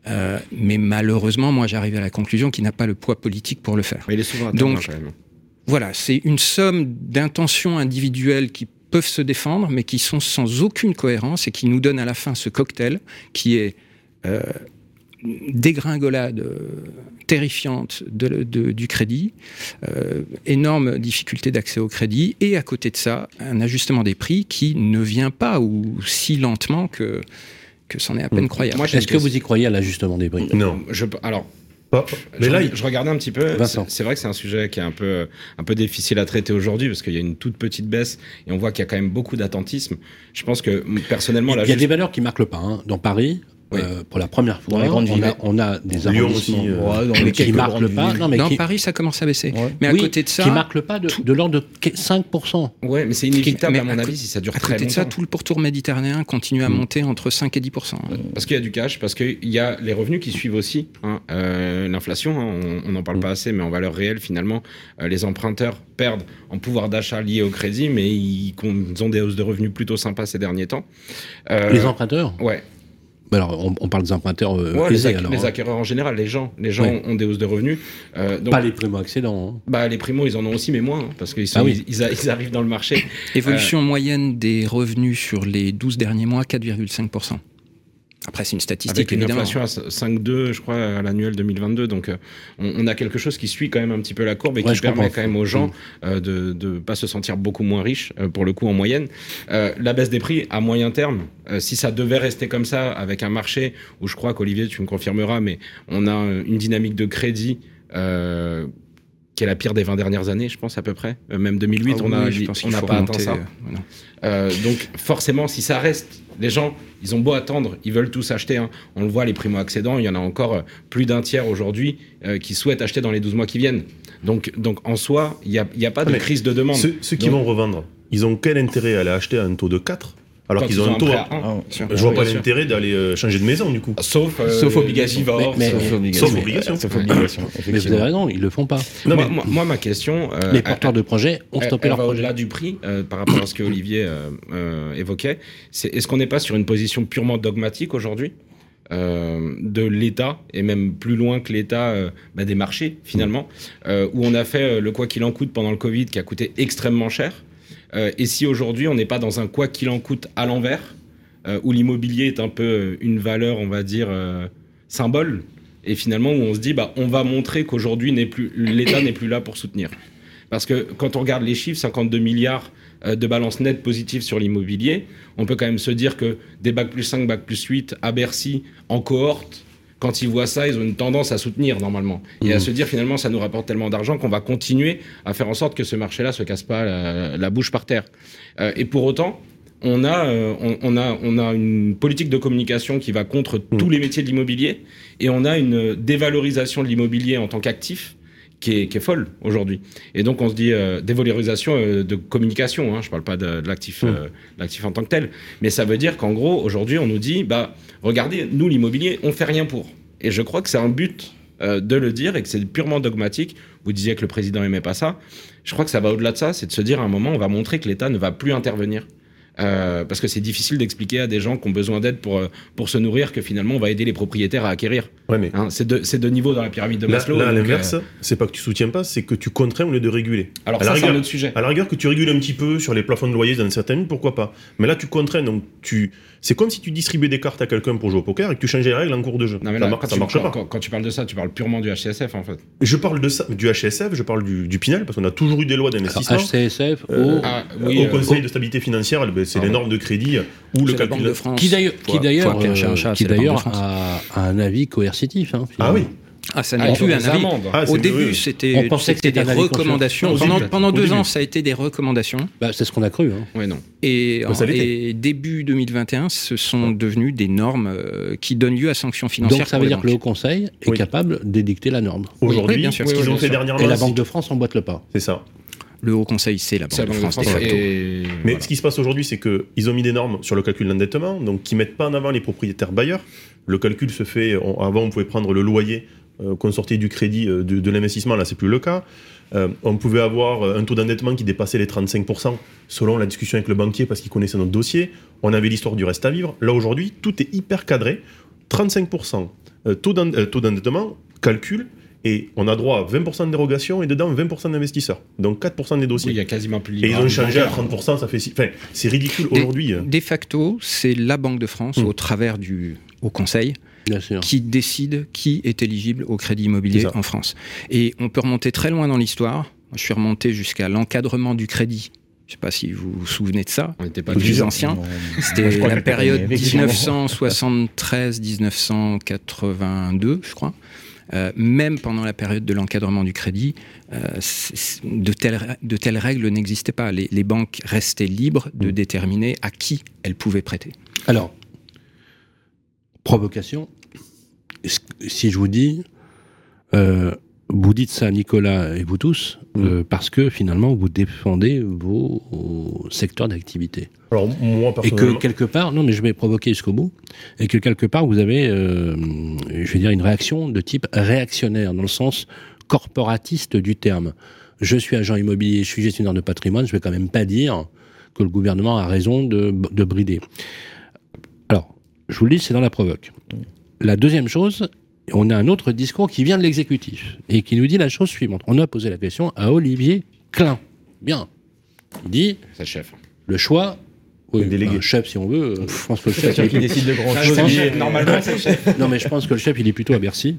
Euh, mais malheureusement, moi, j'arrive à la conclusion qu'il n'a pas le poids politique pour le faire. Mais il est souvent Donc, quand même. Voilà, c'est une somme d'intentions individuelles qui peuvent se défendre, mais qui sont sans aucune cohérence et qui nous donnent à la fin ce cocktail qui est euh, dégringolade euh, terrifiante de- de- du crédit, euh, énorme difficulté d'accès au crédit, et à côté de ça, un ajustement des prix qui ne vient pas ou si lentement que, que c'en est à peine croyable. Moi, j'ai Est-ce que vous y croyez à l'ajustement des prix? Non. Je, alors, Pas- Mais je, là, je regardais un petit peu. C'est vrai que c'est un sujet qui est un peu, un peu difficile à traiter aujourd'hui parce qu'il y a une toute petite baisse et on voit qu'il y a quand même beaucoup d'attentisme. Je pense que personnellement, Il y a juste- des valeurs qui marquent le pas. hein. Dans Paris, Oui. euh, pour la première fois, Dans les grandes on, villes. a, on a des arrondissements aussi, euh, Ouais, qui marquent le pas. Non, mais Dans qui, Paris, ça commence à baisser. Ouais. Mais à oui, côté de ça, qui marquent le pas de, de l'ordre de 5%. Ouais, mais c'est inévitable Mais à mon à avis si ça dure à très côté de ça, longtemps. tout le pourtour méditerranéen continue à Mm. monter entre 5 et 10 Parce qu'il y a du cash, parce qu'il y a les revenus qui suivent aussi hein, euh, l'inflation. hein, on n'en parle pas assez, mais en valeur réelle, finalement, euh, les emprunteurs perdent en pouvoir d'achat lié au crédit, mais ils, ils ont des hausses de revenus plutôt sympas ces derniers temps. Les emprunteurs? Ouais, Alors, on, on parle des emprunteurs euh, Ouais, les, aisés, acq- alors, les hein. acquéreurs en général, les gens, les gens Ouais. ont des hausses de revenus. Euh, donc, Pas les primo-accédants. hein. bah, les primos, ils en ont aussi, mais moins, hein, parce qu'ils Ah oui. ils, ils a- ils arrivent dans le marché. Évolution moyenne des revenus sur les 12 derniers mois, 4,5%. Après, c'est une statistique, Avec une évidemment. inflation à 5,2, je crois, à l'annuel 2022. Donc, euh, on, on a quelque chose qui suit quand même un petit peu la courbe et Ouais, qui permet comprends. quand même aux gens Mm. euh, de ne pas se sentir beaucoup moins riches, euh, pour le coup, en moyenne. Euh, la baisse des prix, à moyen terme, si ça devait rester comme ça, avec un marché où je crois qu'Olivier, tu me confirmeras, mais on a une dynamique de crédit. Qui est la pire des 20 dernières années, je pense à peu près. Euh, même 2008, Ah on a, oui, je pense on qu'il n'a pas atteint ça. euh. Euh, donc forcément, si ça reste, les gens, ils ont beau attendre, ils veulent tous acheter. hein. On le voit, les primo-accédants, il y en a encore plus d'un tiers aujourd'hui qui souhaitent acheter dans les 12 mois qui viennent. Donc, donc en soi, il n'y a, il y a pas de Mais crise de demande. Ceux, ceux qui Donc- vont revendre, ils ont quel intérêt à aller acheter à un taux de 4 alors qu'ils ils ont un taux. à-. Ah. Je vois pas l'intérêt d'aller euh, changer de maison du coup. Sauf, euh, Sauf obligation. Mais- sauf obligation. Sauf obligation. Sauf obligation. Mais vous avez raison, ils le font pas. Non, moi, mais- moi- moi, ma question. euh, Les porteurs de projets ont elle- stoppé elle leur projet. au-delà du prix euh, par rapport à ce que Olivier euh, euh, évoquait. C'est est-ce qu'on n'est pas sur une position purement dogmatique aujourd'hui euh, de l'État et même plus loin que l'État euh, bah, des marchés finalement euh, où on a fait euh, le quoi qu'il en coûte pendant le Covid qui a coûté extrêmement cher Euh, et si aujourd'hui on n'est pas dans un quoi qu'il en coûte à l'envers euh, où l'immobilier est un peu euh, une valeur on va dire euh, symbole et finalement où on se dit bah on va montrer qu'aujourd'hui l'État n'est plus là pour soutenir. Parce que quand on regarde les chiffres 52 milliards euh, de balance nette positive sur l'immobilier on peut quand même se dire que des bac plus 5 bac plus 8 à Bercy en cohorte quand ils voient ça, ils ont une tendance à soutenir normalement. Et à se dire finalement ça nous rapporte tellement d'argent qu'on va continuer à faire en sorte que ce marché-là se casse pas la, la bouche par terre. Euh, et pour autant, on a, euh, on, on a, on a une politique de communication qui va contre tous les métiers de l'immobilier et on a une dévalorisation de l'immobilier en tant qu'actif qui est, qui est folle aujourd'hui. Et donc on se dit euh, dévalorisation euh, de communication, hein, je parle pas de, de l'actif euh, l'actif en tant que tel, mais ça veut dire qu'en gros aujourd'hui on nous dit bah regardez nous l'immobilier on fait rien pour. Et je crois que c'est un but euh, de le dire et que c'est purement dogmatique. Vous disiez que le président aimait pas ça. Je crois que ça va au-delà de ça, c'est de se dire à un moment on va montrer que l'État ne va plus intervenir. Euh, parce que c'est difficile d'expliquer à des gens qui ont besoin d'aide pour, euh, pour se nourrir que finalement on va aider les propriétaires à acquérir. Ouais, mais Hein, c'est deux, niveaux dans la pyramide de là, Maslow. là, à donc, l'inverse, euh, c'est pas que tu soutiens pas, c'est que tu contrains au lieu de réguler. alors à ça, c'est un autre sujet. À la rigueur, que tu régules un petit peu sur les plafonds de loyer dans certaines pourquoi pas. Mais là, tu contrains, donc tu. C'est comme si tu distribuais des cartes à quelqu'un pour jouer au poker et que tu changeais les règles en cours de jeu. Non, mais ça là, marche quand- pas. quand- quand tu parles de ça, tu parles purement du HCSF en fait. Je parle de ça, du HSF, je parle du, du Pinel, parce qu'on a toujours eu des lois d'investissement. HCSF, Euh, au- Ah, Au oui, euh, Conseil de stabilité financière, ben, c'est Ah les normes de crédit où le calcul. De France. qui d'ailleurs, qui d'ailleurs, euh, a, a un avis coercitif. hein, Ah oui. Ah, ça ah, n'est faut plus un avis. amendes. Ah, Au début, c'était On pensait que c'était c'était des recommandations. Pendant, deux ans, ça a été des recommandations. Bah, c'est ce qu'on a cru. hein. Ouais, non. Et, Bah, ça en- et début 2021, ce sont devenus des normes euh, qui donnent lieu à sanctions financières. Donc ça veut dire que le Haut. Conseil est Oui. capable d'édicter la norme. Aujourd'hui, oui, bien sûr. ce Oui, qu'ils oui, ont bien fait sûr. dernièrement, Et la Banque de France emboîte le pas. c'est ça. Le Haut Conseil, c'est la Banque de France, France. et- Mais voilà. ce qui se passe aujourd'hui, c'est qu'ils ont mis des normes sur le calcul d'endettement, donc qui mettent pas en avant les propriétaires bailleurs. Le calcul se fait, on- avant on pouvait prendre le loyer qu'on sortait du crédit euh, de, de l'investissement, là c'est plus le cas. Euh, on pouvait avoir euh, un taux d'endettement qui dépassait les 35% selon la discussion avec le banquier parce qu'il connaissait notre dossier. On avait l'histoire du reste à vivre. Là aujourd'hui, tout est hyper cadré. 35% euh, taux d'en- euh, taux d'endettement, calcul, et on a droit à 20% de dérogation et dedans 20% d'investisseurs. Donc 4% des dossiers. Oui, il y a quasiment plus de Et ils ont changé à bancaire. 30%, ça fait si... Enfin, c'est ridicule aujourd'hui. euh. De facto, c'est la Banque de France, Mm. au travers du Haut Conseil. Qui décide qui est éligible au crédit immobilier en France. Et on peut remonter très loin dans l'histoire. Je suis remonté jusqu'à l'encadrement du crédit. Je ne sais pas si vous vous souvenez de ça. On n'était pas plus anciens. C'était la période effectivement. 1973-1982, je crois. Euh, même pendant la période de l'encadrement du crédit, euh, de, telles, de telles règles n'existaient pas. Les, les banques restaient libres de déterminer à qui elles pouvaient prêter. Alors, provocation. Si je vous dis, euh, vous dites ça, Nicolas et vous tous, euh, parce que finalement vous défendez vos, vos secteurs d'activité. Alors moi Et que personnellement, quelque part, non mais je vais provoquer jusqu'au bout, et que quelque part vous avez, euh, je vais dire, une réaction de type réactionnaire, dans le sens corporatiste du terme. Je suis agent immobilier, je suis gestionnaire de patrimoine, je vais quand même pas dire que le gouvernement a raison de, de brider. Je vous le dis, c'est dans la provoque. La deuxième chose, on a un autre discours qui vient de l'exécutif et qui nous dit la chose suivante. On a posé la question à Olivier Klein. Bien. Il dit C'est le chef. le choix. Oui, Le délégué. chef, si on veut. euh, je pense que le chef. plus- décide de grand chose. Normalement, c'est le chef. Non, mais je pense que le chef, il est plutôt à Bercy.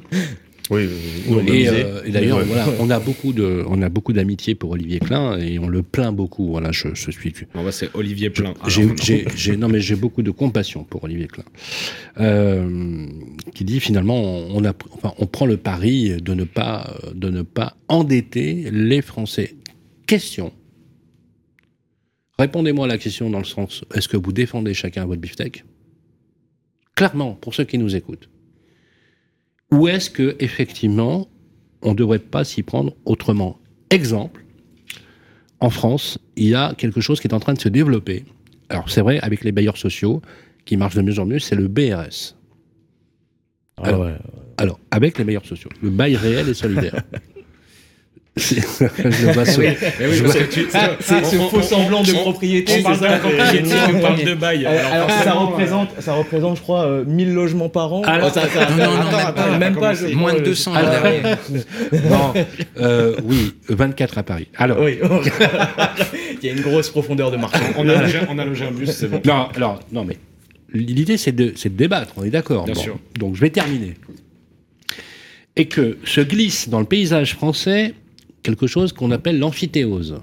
Oui, nous, on a Et, euh, et d'ailleurs, voilà, on a beaucoup de, on a beaucoup d'amitié pour Olivier Klein et on le plaint beaucoup. Voilà, je, je suis. Bon, bah, c'est Olivier j'ai, j'ai- non mais j'ai beaucoup de compassion pour Olivier Klein, euh, qui dit finalement on, a, enfin, on prend le pari de ne pas, de ne pas endetter les Français. Question. Répondez-moi à la question dans le sens est-ce que vous défendez chacun votre beefsteak? Clairement, pour ceux qui nous écoutent. Ou est-ce que effectivement on ne devrait pas s'y prendre autrement? Exemple, en France, il y a quelque chose qui est en train de se développer Alors c'est vrai, avec les bailleurs sociaux, qui marchent de mieux en mieux, c'est le BRS. Ah Alors, ouais. Alors, avec les bailleurs sociaux, le bail réel et solidaire. C'est- je vois ce- Mais oui, Je parce vois- que tu- Ah, c'est ce on- faux semblant de propriété. On parle c'est de la ça propriété, Euh, on parle de bail. Alors, Alors, ça représente, ça représente, je crois, euh, 1000 logements par an. Alors, Oh, ça- ça- non, non, même pas, même pas pas. commencé. je Moins de crois, 200 euh, l'an Alors, dernier. non, euh, oui, 24 à Paris. Alors, Oui. Il y a une grosse profondeur de marché. on a logé- on a logé un bus, c'est bon. non, alors, non, mais l'idée, c'est de, c'est de débattre, on est d'accord. Bien sûr. Donc, je vais terminer. Et que se glisse dans le paysage français quelque chose qu'on appelle l'amphithéose.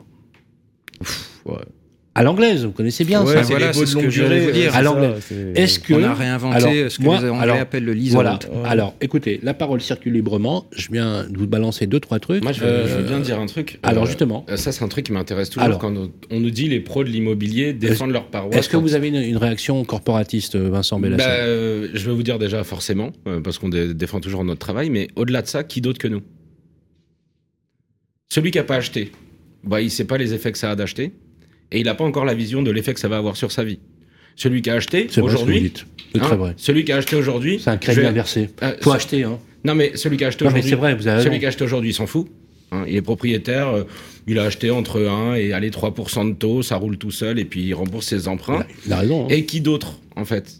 Ouais. À l'anglaise, vous connaissez bien Ouais, ça. c'est voilà, les ce que durée, dire. À l'anglais. Est-ce que On a réinventé alors, ce que moi, les Anglais alors, appellent le Voilà. leasehold. Ouais. Alors, écoutez, la parole circule librement. Je viens de vous balancer deux, trois trucs. Moi, je veux, Euh, je veux bien dire un truc. Alors, Euh, justement, euh, Ça, c'est un truc qui m'intéresse toujours Alors. quand on, nous dit les pros de l'immobilier défendent leur paroisse. est-ce que vous avez une, une réaction corporatiste, Vincent Bah, Bellassin euh, Je vais vous dire déjà forcément, euh, parce qu'on dé- défend toujours notre travail, mais au-delà de ça, qui d'autre que nous? Celui qui n'a pas acheté, bah, il ne sait pas les effets que ça a d'acheter, et il n'a pas encore la vision de l'effet que ça va avoir sur sa vie. Celui qui a acheté aujourd'hui. C'est hein, très vrai. celui qui a acheté aujourd'hui, C'est un crédit vais- inversé. euh, Faut acheter, hein. Non, mais celui qui a acheté aujourd'hui, c'est vrai, vous avez celui qui a acheté aujourd'hui, il s'en fout. hein. il est propriétaire, euh, il a acheté entre 1 et allez, 3% de taux, ça roule tout seul, et puis il rembourse ses emprunts. Il a raison. hein. Et qui d'autre, en fait?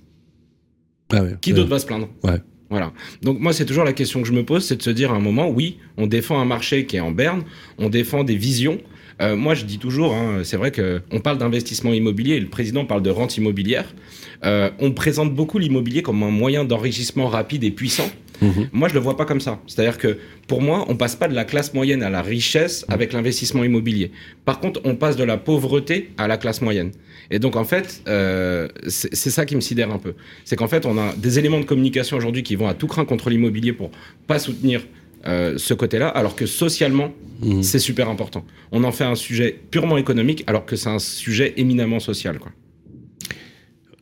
Ah ouais. Qui d'autre va se plaindre? Ouais. Voilà. Donc moi, c'est toujours la question que je me pose, c'est de se dire à un moment, oui, on défend un marché qui est en berne, on défend des visions. Euh, moi, je dis toujours, hein, c'est vrai que on parle d'investissement immobilier, et le président parle de rente immobilière. Euh, on présente beaucoup l'immobilier comme un moyen d'enrichissement rapide et puissant. Mhm. Moi, je le vois pas comme ça. C'est-à-dire que pour moi, on passe pas de la classe moyenne à la richesse avec l'investissement immobilier. Par contre, on passe de la pauvreté à la classe moyenne. Et donc, en fait, euh, c'est c'est ça qui me sidère un peu. C'est qu'en fait, on a des éléments de communication aujourd'hui qui vont à tout craint contre l'immobilier pour pas soutenir euh, ce côté-là, alors que socialement, Mhm. c'est super important. On en fait un sujet purement économique, alors que c'est un sujet éminemment social. Quoi.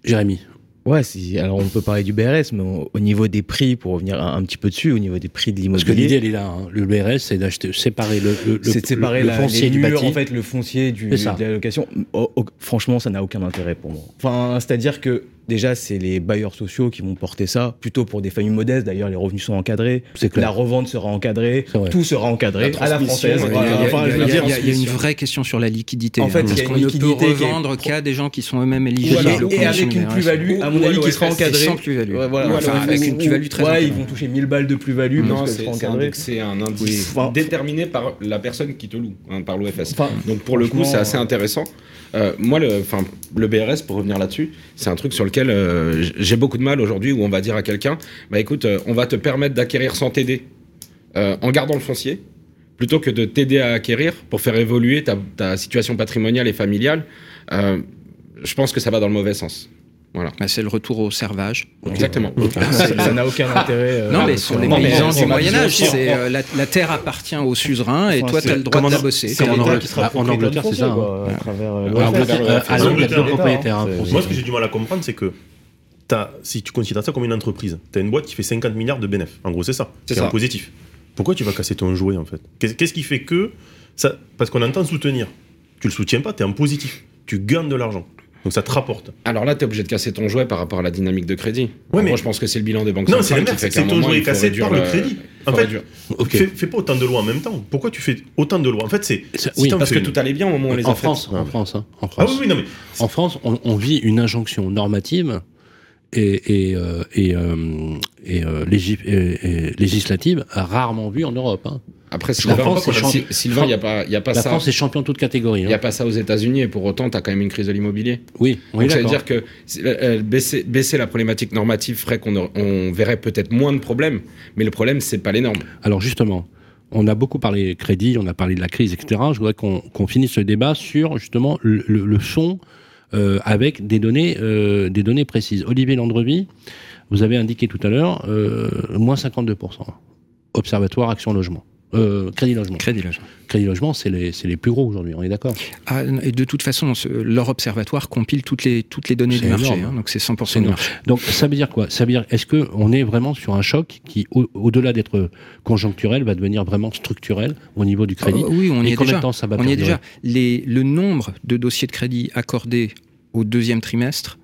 Jérémy. Ouais, alors on peut parler du BRS, mais au, au niveau des prix, pour revenir un, un petit peu dessus, au niveau des prix de Parce que l'idée, l'immobilier, elle est là. hein. Le BRS, c'est d'acheter, séparer le, le, le- c'est de séparer le la, foncier les du bâti. en fait, le foncier du, de la location. Oh, oh, franchement, ça n'a aucun intérêt pour moi. Enfin, c'est-à-dire que déjà, c'est les bailleurs sociaux qui vont porter ça, plutôt pour des familles modestes. D'ailleurs, les revenus sont encadrés, la revente sera encadrée, tout sera encadré La à la française. il y a- une vraie question sur la liquidité. En fait, hein, il y a parce qu'on ne peut revendre pro- qu'à des gens qui sont eux-mêmes éligibles. Voilà, et avec une plus-value, à mon avis, qui sera encadrée. sans plus-value. Ouais, voilà. Enfin, Enfin, avec ou- une plus-value très Ouais, ils vont toucher 1000 balles de plus-value Non, c'est un, encadré. c'est un indice déterminé par la personne qui te loue, hein, par l'OFS. Donc pour le coup, c'est assez intéressant. Euh, moi, le, BRS, pour revenir là-dessus, c'est un truc sur lequel euh, j'ai beaucoup de mal aujourd'hui, où on va dire à quelqu'un, bah écoute, euh, on va te permettre d'acquérir sans t'aider, en gardant le foncier, plutôt que de t'aider à acquérir pour faire évoluer ta, situation patrimoniale et familiale. Je pense que ça va dans le mauvais sens. Bah, c'est le retour au servage. Exactement. Ça n'a aucun intérêt. euh, Non, mais euh, sur les paysans du va Moyen dire Âge, aussi, c'est on- euh, la, la terre appartient au suzerain et Enfin, toi, tu as le droit de la bosser. C'est en qui sera en propriétaire Angleterre, c'est ça, hein. à travers, euh, En l'OFS. Angleterre, euh, à deux hein. propriétaires. hein. Moi, ce que j'ai du mal à comprendre, c'est que t'as- si tu considères ça comme une entreprise, tu as une boîte qui fait 50 milliards de bénéfices. En gros, c'est ça. C'est un positif. Pourquoi tu vas casser ton jouet, en fait? Qu'est- Qu'est-ce qui fait que. ça Parce qu'on entend soutenir. Tu le soutiens pas, tu es en positif. Tu gagnes de l'argent. Donc ça te rapporte. Alors là, tu es obligé de casser ton jouet par rapport à la dynamique de crédit. Ouais, mais- Moi, je pense que c'est le bilan des banques Non, c'est centrales qui fait C'est qu'à un ton moment, jouet il faut cassé par le le- crédit. En fait. Fais, fais pas autant de lois en même temps. Pourquoi tu fais autant de lois? En fait, c'est. Si oui, Parce que une- tout allait bien au moment où on les En a faites. France, en France, hein, en Ah France. oui, oui, non, mais. En France, on, on vit une injonction normative et, et, euh, et, euh, et, euh, légis- et- et législative rarement vue en Europe. hein. Après, La Sylvain, France, champion- Sylvain, il n'y a pas, y a pas La ça. France est champion de toute catégorie. Il hein. n'y a pas ça aux États-Unis et pour autant, tu as quand même une crise de l'immobilier. Oui, oui, Donc ça veut dire que euh, baisser, baisser la problématique normative ferait qu'on on verrait peut-être moins de problèmes, mais le problème, c'est pas les normes. Alors justement, on a beaucoup parlé crédit, on a parlé de la crise, etc. Je voudrais qu'on finisse ce débat sur justement le, le- le fond euh, avec des données, euh, des données précises. Olivier Landrevi, vous avez indiqué tout à l'heure, euh, moins 52%. Observatoire Action Logement. Euh, crédit Logement. Crédit logement. Crédit Logement, c'est les, c'est les plus gros aujourd'hui, on est d'accord Ah, et de toute façon, ce- leur observatoire compile toutes les, toutes les données du marché. hein, donc c'est 100% C'est du énorme. marché. Donc ça veut dire quoi? Ça veut dire, est-ce qu'on est vraiment sur un choc qui, au- au-delà d'être conjoncturel, va devenir vraiment structurel au niveau du crédit? Ah, oui, on y est combien déjà. temps ça va On y est déjà. Les, le nombre de dossiers de crédit accordés au deuxième trimestre,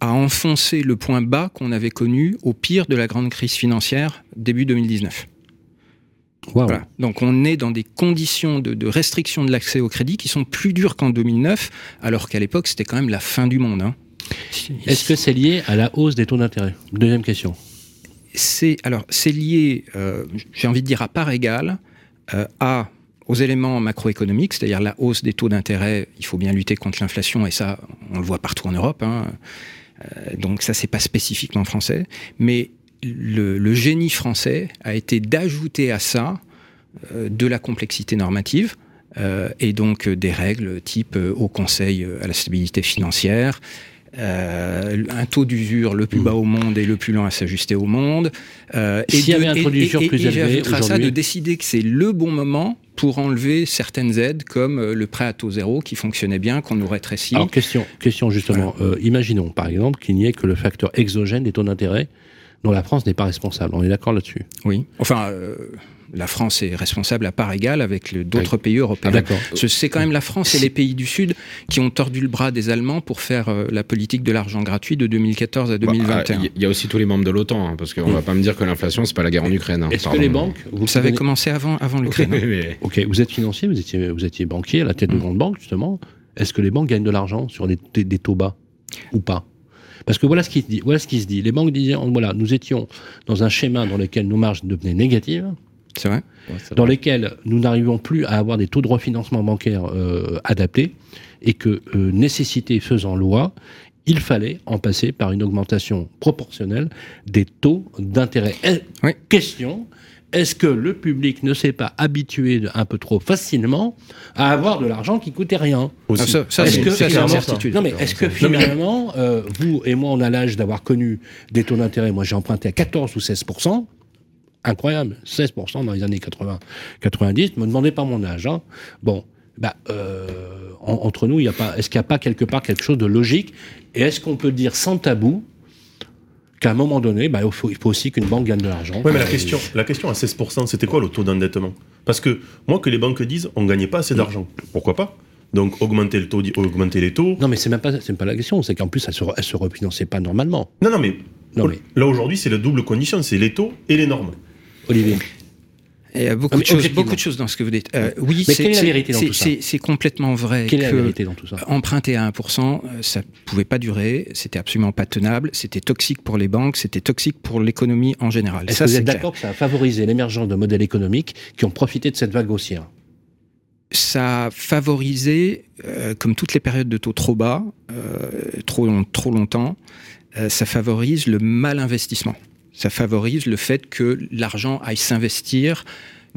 a enfoncé le point bas qu'on avait connu au pire de la grande crise financière début 2019. Voilà. Donc on est dans des conditions de, de restriction de l'accès au crédit qui sont plus dures qu'en 2009, alors qu'à l'époque c'était quand même la fin du monde. hein. Est-ce que c'est lié à la hausse des taux d'intérêt? Deuxième question. c'est alors c'est lié, euh, j'ai envie de dire à part égale, euh, à aux éléments macroéconomiques, c'est-à-dire la hausse des taux d'intérêt. Il faut bien lutter contre l'inflation et ça, on le voit partout en Europe. hein. Euh, donc ça, c'est pas spécifiquement français, mais le, le génie français a été d'ajouter à ça euh, de la complexité normative. euh, et donc euh, des règles type euh, au Conseil euh, à la stabilité financière, euh, un taux d'usure le plus bas au monde et le plus lent à s'ajuster au monde. Euh, et S'il y avait un et- taux d'usure plus et élevé à ça de décider que c'est le bon moment pour enlever certaines aides comme euh, le prêt à taux zéro qui fonctionnait bien, qu'on nous rétrécit. Alors, question, question justement. Euh, imaginons, par exemple, qu'il n'y ait que le facteur exogène des taux d'intérêt dont la France n'est pas responsable. On est d'accord là-dessus Oui. Enfin, euh, la France est responsable à part égale avec d'autres pays européens. Ah, C'est quand même la France et les pays du Sud qui ont tordu le bras des Allemands pour faire euh, la politique de l'argent gratuit de 2014 à 2021. Bah, Il y a aussi tous les membres de l'OTAN, hein, parce qu'on va pas me dire que l'inflation, c'est pas la guerre en Ukraine. hein, Est-ce que les banques... Vous avait connaissez- commencé avant, avant l'Ukraine. hein. Ok, vous êtes financier, vous étiez, vous étiez banquier à la tête de grandes banques, justement. Est-ce que les banques gagnent de l'argent sur des, des- des taux bas ou pas? Parce que voilà ce, qui se dit, voilà ce qui se dit. Les banques disaient, voilà, nous étions dans un schéma dans lequel nos marges devenaient négatives, C'est vrai dans lesquels nous n'arrivions plus à avoir des taux de refinancement bancaire euh, adaptés, et que, euh, nécessité faisant loi, il fallait en passer par une augmentation proportionnelle des taux d'intérêt. Eh, Oui. Question est-ce que le public ne s'est pas habitué de- un peu trop facilement à avoir de l'argent qui coûtait rien Aussi. Ah, ça- ça, Est-ce c'est- que- certitude. Non mais est-ce que finalement, euh, vous et moi, on a l'âge d'avoir connu des taux d'intérêt Moi, j'ai emprunté à 14 ou 16% Incroyable, 16% dans les années 80, 90. Ne me demandez pas mon âge. hein. Bon, bah, euh, en- entre nous, il y a pas. Est-ce qu'il n'y a pas quelque part quelque chose de logique? Et est-ce qu'on peut dire sans tabou qu'à un moment donné, bah, il, faut, il faut aussi qu'une banque gagne de l'argent Ouais, mais la question, la question à 16%, c'était quoi le taux d'endettement? Parce que moi, que les banques disent, on gagnait pas assez d'argent. Pourquoi pas? Donc augmenter le taux, augmenter les taux. Non, mais c'est même pas, c'est pas la question. C'est qu'en plus, elle se, elle se refinançait pas normalement. Non, non, mais, Non, mais- là aujourd'hui, c'est la double condition, c'est les taux et les normes. Olivier. Il y a beaucoup, Ah, de choses, objectivement. beaucoup de choses dans ce que vous dites. Euh, oui, c'est- complètement vrai Quelle est la que vérité dans tout ça emprunter à 1%, euh, ça pouvait pas durer, c'était absolument pas tenable, c'était toxique pour les banques, c'était toxique pour l'économie en général. Est-ce que vous êtes d'accord que ça a favorisé l'émergence de modèles économiques qui ont profité de cette vague haussière? Ça a favorisé, euh, comme toutes les périodes de taux trop bas, euh, trop, long- trop longtemps, euh, ça favorise le mal investissement. Ça favorise le fait que l'argent aille s'investir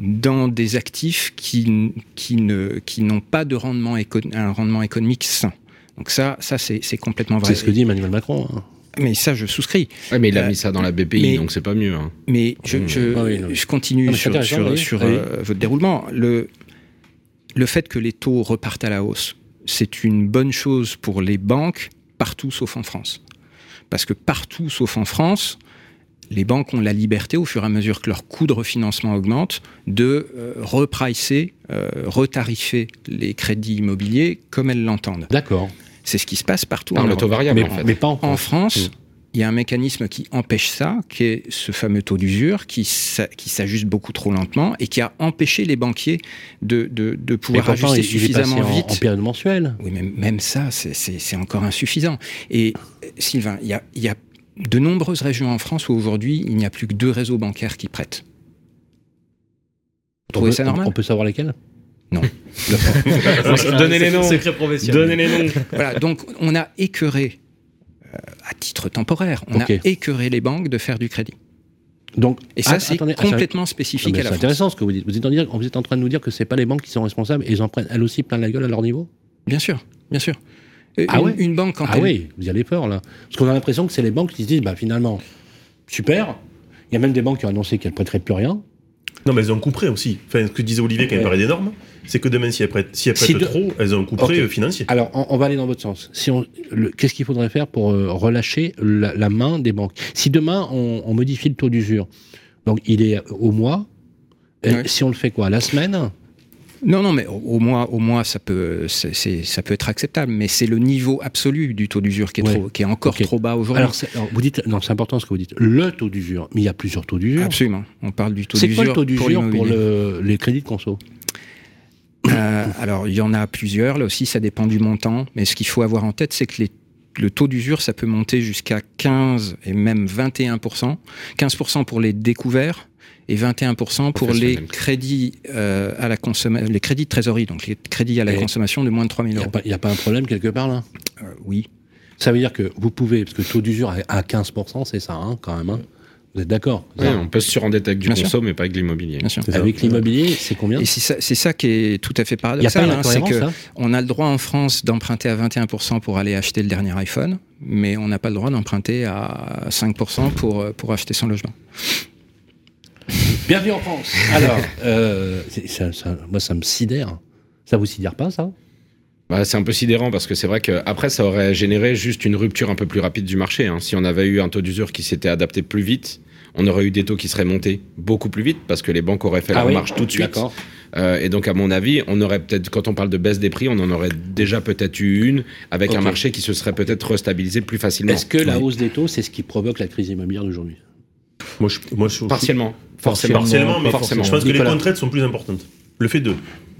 dans des actifs qui, qui ne qui n'ont pas de rendement éco- un rendement économique sain. Donc ça, ça c'est c'est complètement vrai. C'est ce que dit Emmanuel Macron. hein. Mais ça, je souscris. Ouais, mais il a Euh, mis ça dans la BPI, mais- donc c'est pas mieux. hein. Mais je, Mmh. je, Ah oui, non. je continue mais sur, sur, oui. sur, Allez. euh, votre déroulement. Le, le fait que les taux repartent à la hausse, c'est une bonne chose pour les banques partout sauf en France. Parce que partout sauf en France, les banques ont la liberté, au fur et à mesure que leur coût de refinancement augmente, de euh, repricer, euh, retarifer les crédits immobiliers comme elles l'entendent. D'accord. C'est ce qui se passe partout. Par en le taux variable, Mais, en fait. mais pas en En France. France, Mm. il y a un mécanisme qui empêche ça, qui est ce fameux taux d'usure, qui, s'a- qui s'ajuste beaucoup trop lentement et qui a empêché les banquiers de, de, pouvoir pourtant, ajuster il, il est passé suffisamment en, vite. en période mensuelle. Oui, mais même ça, c'est- encore insuffisant. Et euh, Sylvain, il y a, il y a de nombreuses régions en France où aujourd'hui, il n'y a plus que deux réseaux bancaires qui prêtent. Vous On trouvez peut, ça normal on, peut savoir lesquels? Donnez les noms. Secret professionnel. Donnez les noms. Voilà, donc on a écœuré, euh, à titre temporaire, on a écœuré les banques de faire du crédit. Donc, Et ça, ah, c'est ah, complètement ah, spécifique mais à la C'est intéressant ce que vous dites. Vous êtes, en, dire- vous êtes en train de nous dire que c'est pas les banques qui sont responsables et ils en prennent elles aussi plein la gueule à leur niveau? Bien sûr, bien sûr. Euh, Ah une, ouais une banque, quand Ah elle... oui, vous y allez fort là. Parce qu'on a l'impression que c'est les banques qui se disent, bah finalement, super. Il y a même des banques qui ont annoncé qu'elles prêteraient plus rien. Non, mais elles ont un coup près aussi. Enfin, ce que disait Olivier quand il parlait des normes, c'est que demain, si elles prêtent, si elles Si prêtent de- trop, elles ont un coup près Ok. euh, financier. Alors, on, on va aller dans votre sens. Si qu'est-ce qu'il faudrait faire pour euh, relâcher la, la main des banques? Si demain on, on modifie le taux d'usure, donc il est au mois, Ouais. si on le fait quoi? La semaine? Non, non, mais au, au moins, au moins, ça peut, c'est- c'est- ça peut être acceptable. Mais c'est le niveau absolu du taux d'usure qui est Ouais. trop, qui est encore trop bas aujourd'hui. Alors, c'est- alors, vous dites, non, c'est important ce que vous dites. Le taux d'usure, mais il y a plusieurs taux d'usure. Absolument. On parle du taux C'est d'usure quoi le taux d'usure pour, le- les crédits de conso? Euh, alors, il y en a plusieurs. Là aussi, ça dépend du montant. Mais ce qu'il faut avoir en tête, c'est que les- le taux d'usure, ça peut monter jusqu'à 15 et même 21%. 15% pour les découverts et 21% pour les crédits euh, à la consommation, les crédits de trésorerie, donc les crédits à la Et consommation de moins de 3000 Il n'y euros. a, pas- il y a pas un problème quelque part là? Euh, oui. Ça veut dire que vous pouvez, parce que le taux d'usure à- à 15%, c'est ça, hein, quand même. hein? Vous êtes d'accord? Ouais, on peut se surendetter avec du Bien sûr. mais pas avec l'immobilier. Avec l'immobilier, c'est combien? Et c'est ça, qui est tout à fait n'y paradoxal. hein, c'est que on a le droit en France d'emprunter à 21% pour aller acheter le dernier iPhone, mais on n'a pas le droit d'emprunter à 5% pour, euh, pour acheter son logement. Bienvenue en France. Alors, euh, c'est- ça- ça- moi, ça me sidère. Ça vous sidère pas, ça? Bah, c'est un peu sidérant parce que c'est vrai que après ça aurait généré juste une rupture un peu plus rapide du marché. hein. Si on avait eu un taux d'usure qui s'était adapté plus vite, on aurait eu des taux qui seraient montés beaucoup plus vite parce que les banques auraient fait Ah leur oui marche tout de suite. Euh, et donc à mon avis, on aurait peut-être, quand on parle de baisse des prix, on en aurait déjà peut-être eu une avec un marché qui se serait peut-être restabilisé plus facilement. Est-ce que la Oui. hausse des taux, c'est ce qui provoque la crise immobilière d'aujourd'hui? Moi, je, moi, je, partiellement, forcément, Partiellement, mais forcément. je pense que les contraintes sont plus importantes. Le fait de,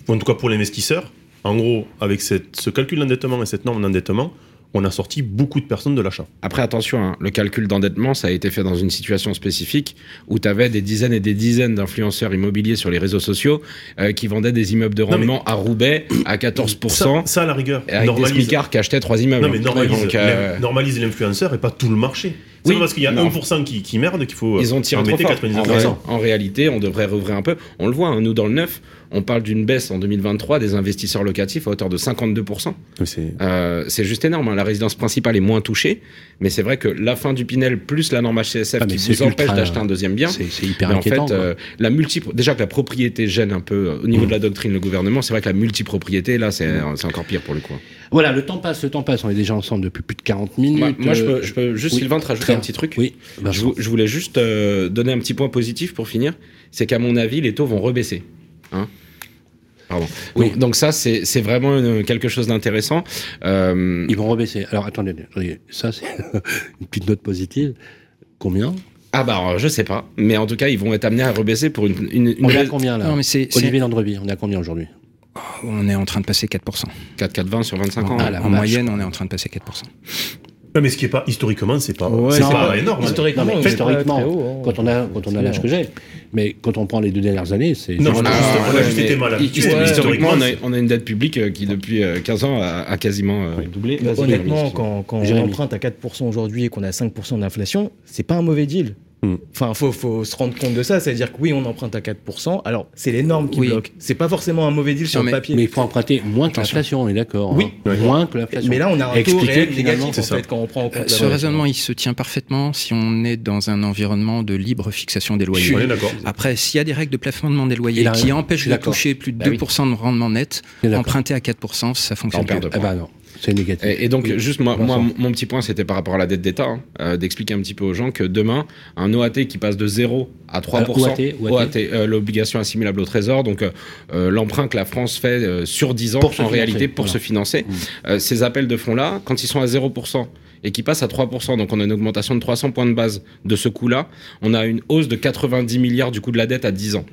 en tout cas pour l'investisseur, en gros, avec cette- ce calcul d'endettement et cette norme d'endettement, on a sorti beaucoup de personnes de l'achat. Après, attention, hein, le calcul d'endettement, ça a été fait dans une situation spécifique où tu avais des dizaines et des dizaines d'influenceurs immobiliers sur les réseaux sociaux euh, qui vendaient des immeubles de rendement à Roubaix à 14%. Ça, ça, à la rigueur, et avec des smicards qui achetaient trois immeubles. Non, mais normalise, euh, l'in- normalise l'influenceur et pas tout le marché. C'est Oui, pas parce qu'il y a non. 1% qui, qui merde qu'il faut Ils ont tiré en trop fort. En, 99%. ré- en réalité, on devrait rouvrir un peu. On le voit, hein, nous dans le neuf, on parle d'une baisse en 2023 des investisseurs locatifs à hauteur de 52%. Mais c'est- Euh, c'est juste énorme. hein. La résidence principale est moins touchée, mais c'est vrai que la fin du Pinel plus la norme HCSF Ah, qui vous empêche d'acheter un deuxième bien. C'est hyper Mais en inquiétant. fait, euh, la multi déjà que la propriété gêne un peu euh, au niveau Mm. de la doctrine le gouvernement, c'est vrai que la multipropriété là, c'est encore pire pour le coup. Voilà, le temps passe, le temps passe. On est déjà ensemble depuis plus de 40 minutes. Moi, moi, je, peux, je peux juste oui, Sylvain te rajouter très un petit truc. Oui, bah, Je, je voulais juste euh, donner un petit point positif pour finir, c'est qu'à mon avis, les taux vont rebaisser. Hein Pardon. Oui. Donc, donc ça, c'est c'est vraiment une- quelque chose d'intéressant. Euh, ils vont rebaisser. Alors attendez, attendez, ça c'est une petite note positive. Combien? Ah bah alors, je sais pas, mais en tout cas, ils vont être amenés à rebaisser pour une, une, une On est à combien là? Non, mais c'est, c'est- Olivier Landrevie, on est à combien aujourd'hui? On est en train de passer 4%. 4 4 20 sur 25 ans. Ah, la en vache. moyenne, on est en train de passer 4%. Ouais, mais ce qui est pas historiquement, c'est pas, Ouais, c'est pas énorme. historiquement, Non, mais haut, hein. quand on a, quand on a l'âge que j'ai, mais quand on prend les deux dernières années, c'est. Non, on a juste, on a ouais, juste mais été mal mais Historiquement, on a, c'est- on a une dette publique euh, qui, depuis euh, 15 ans, a, a quasiment euh, doublé. Honnêtement, quand, quand on emprunte à 4% aujourd'hui et qu'on a 5% d'inflation, c'est pas un mauvais deal. Hmm. Enfin, faut, faut se rendre compte de ça. C'est-à-dire que oui, on emprunte à 4%. Alors, c'est les normes qui Oui. bloquent. C'est pas forcément un mauvais deal sur le mais- papier. Mais il faut emprunter moins que Attention. l'inflation, on est d'accord. Oui. hein. Ouais. Moins que l'inflation. Mais là, on a un taux Expliquer réel finalement, négatif, c'est en ça. fait, quand on prend en compte Euh, la ce raisonnement, il se tient parfaitement si on est dans un environnement de libre fixation des loyers. On est d'accord. Après, s'il y a des règles de plafonnement des loyers Il a qui raison. Je empêchent suis de d'accord. toucher plus de Bah oui. 2% de rendement net, Je suis d'accord. emprunter à 4%, ça fonctionne On perd plus. de non, c'est négatif. Et, et donc, Oui. juste moi, mon petit point, c'était par rapport à la dette d'État, hein, euh, d'expliquer un petit peu aux gens que demain, un OAT qui passe de 0 à 3%, Alors, OAT, OAT. euh, l'obligation assimilable au trésor, donc euh, euh, l'emprunt que la France fait euh, sur 10 ans Pour en financer, réalité pour voilà. se financer, euh, ces appels de fonds-là, quand ils sont à 0%, et qui passent à 3%, donc on a une augmentation de 300 points de base de ce coût-là, on a une hausse de 90 milliards du coût de la dette à 10 ans.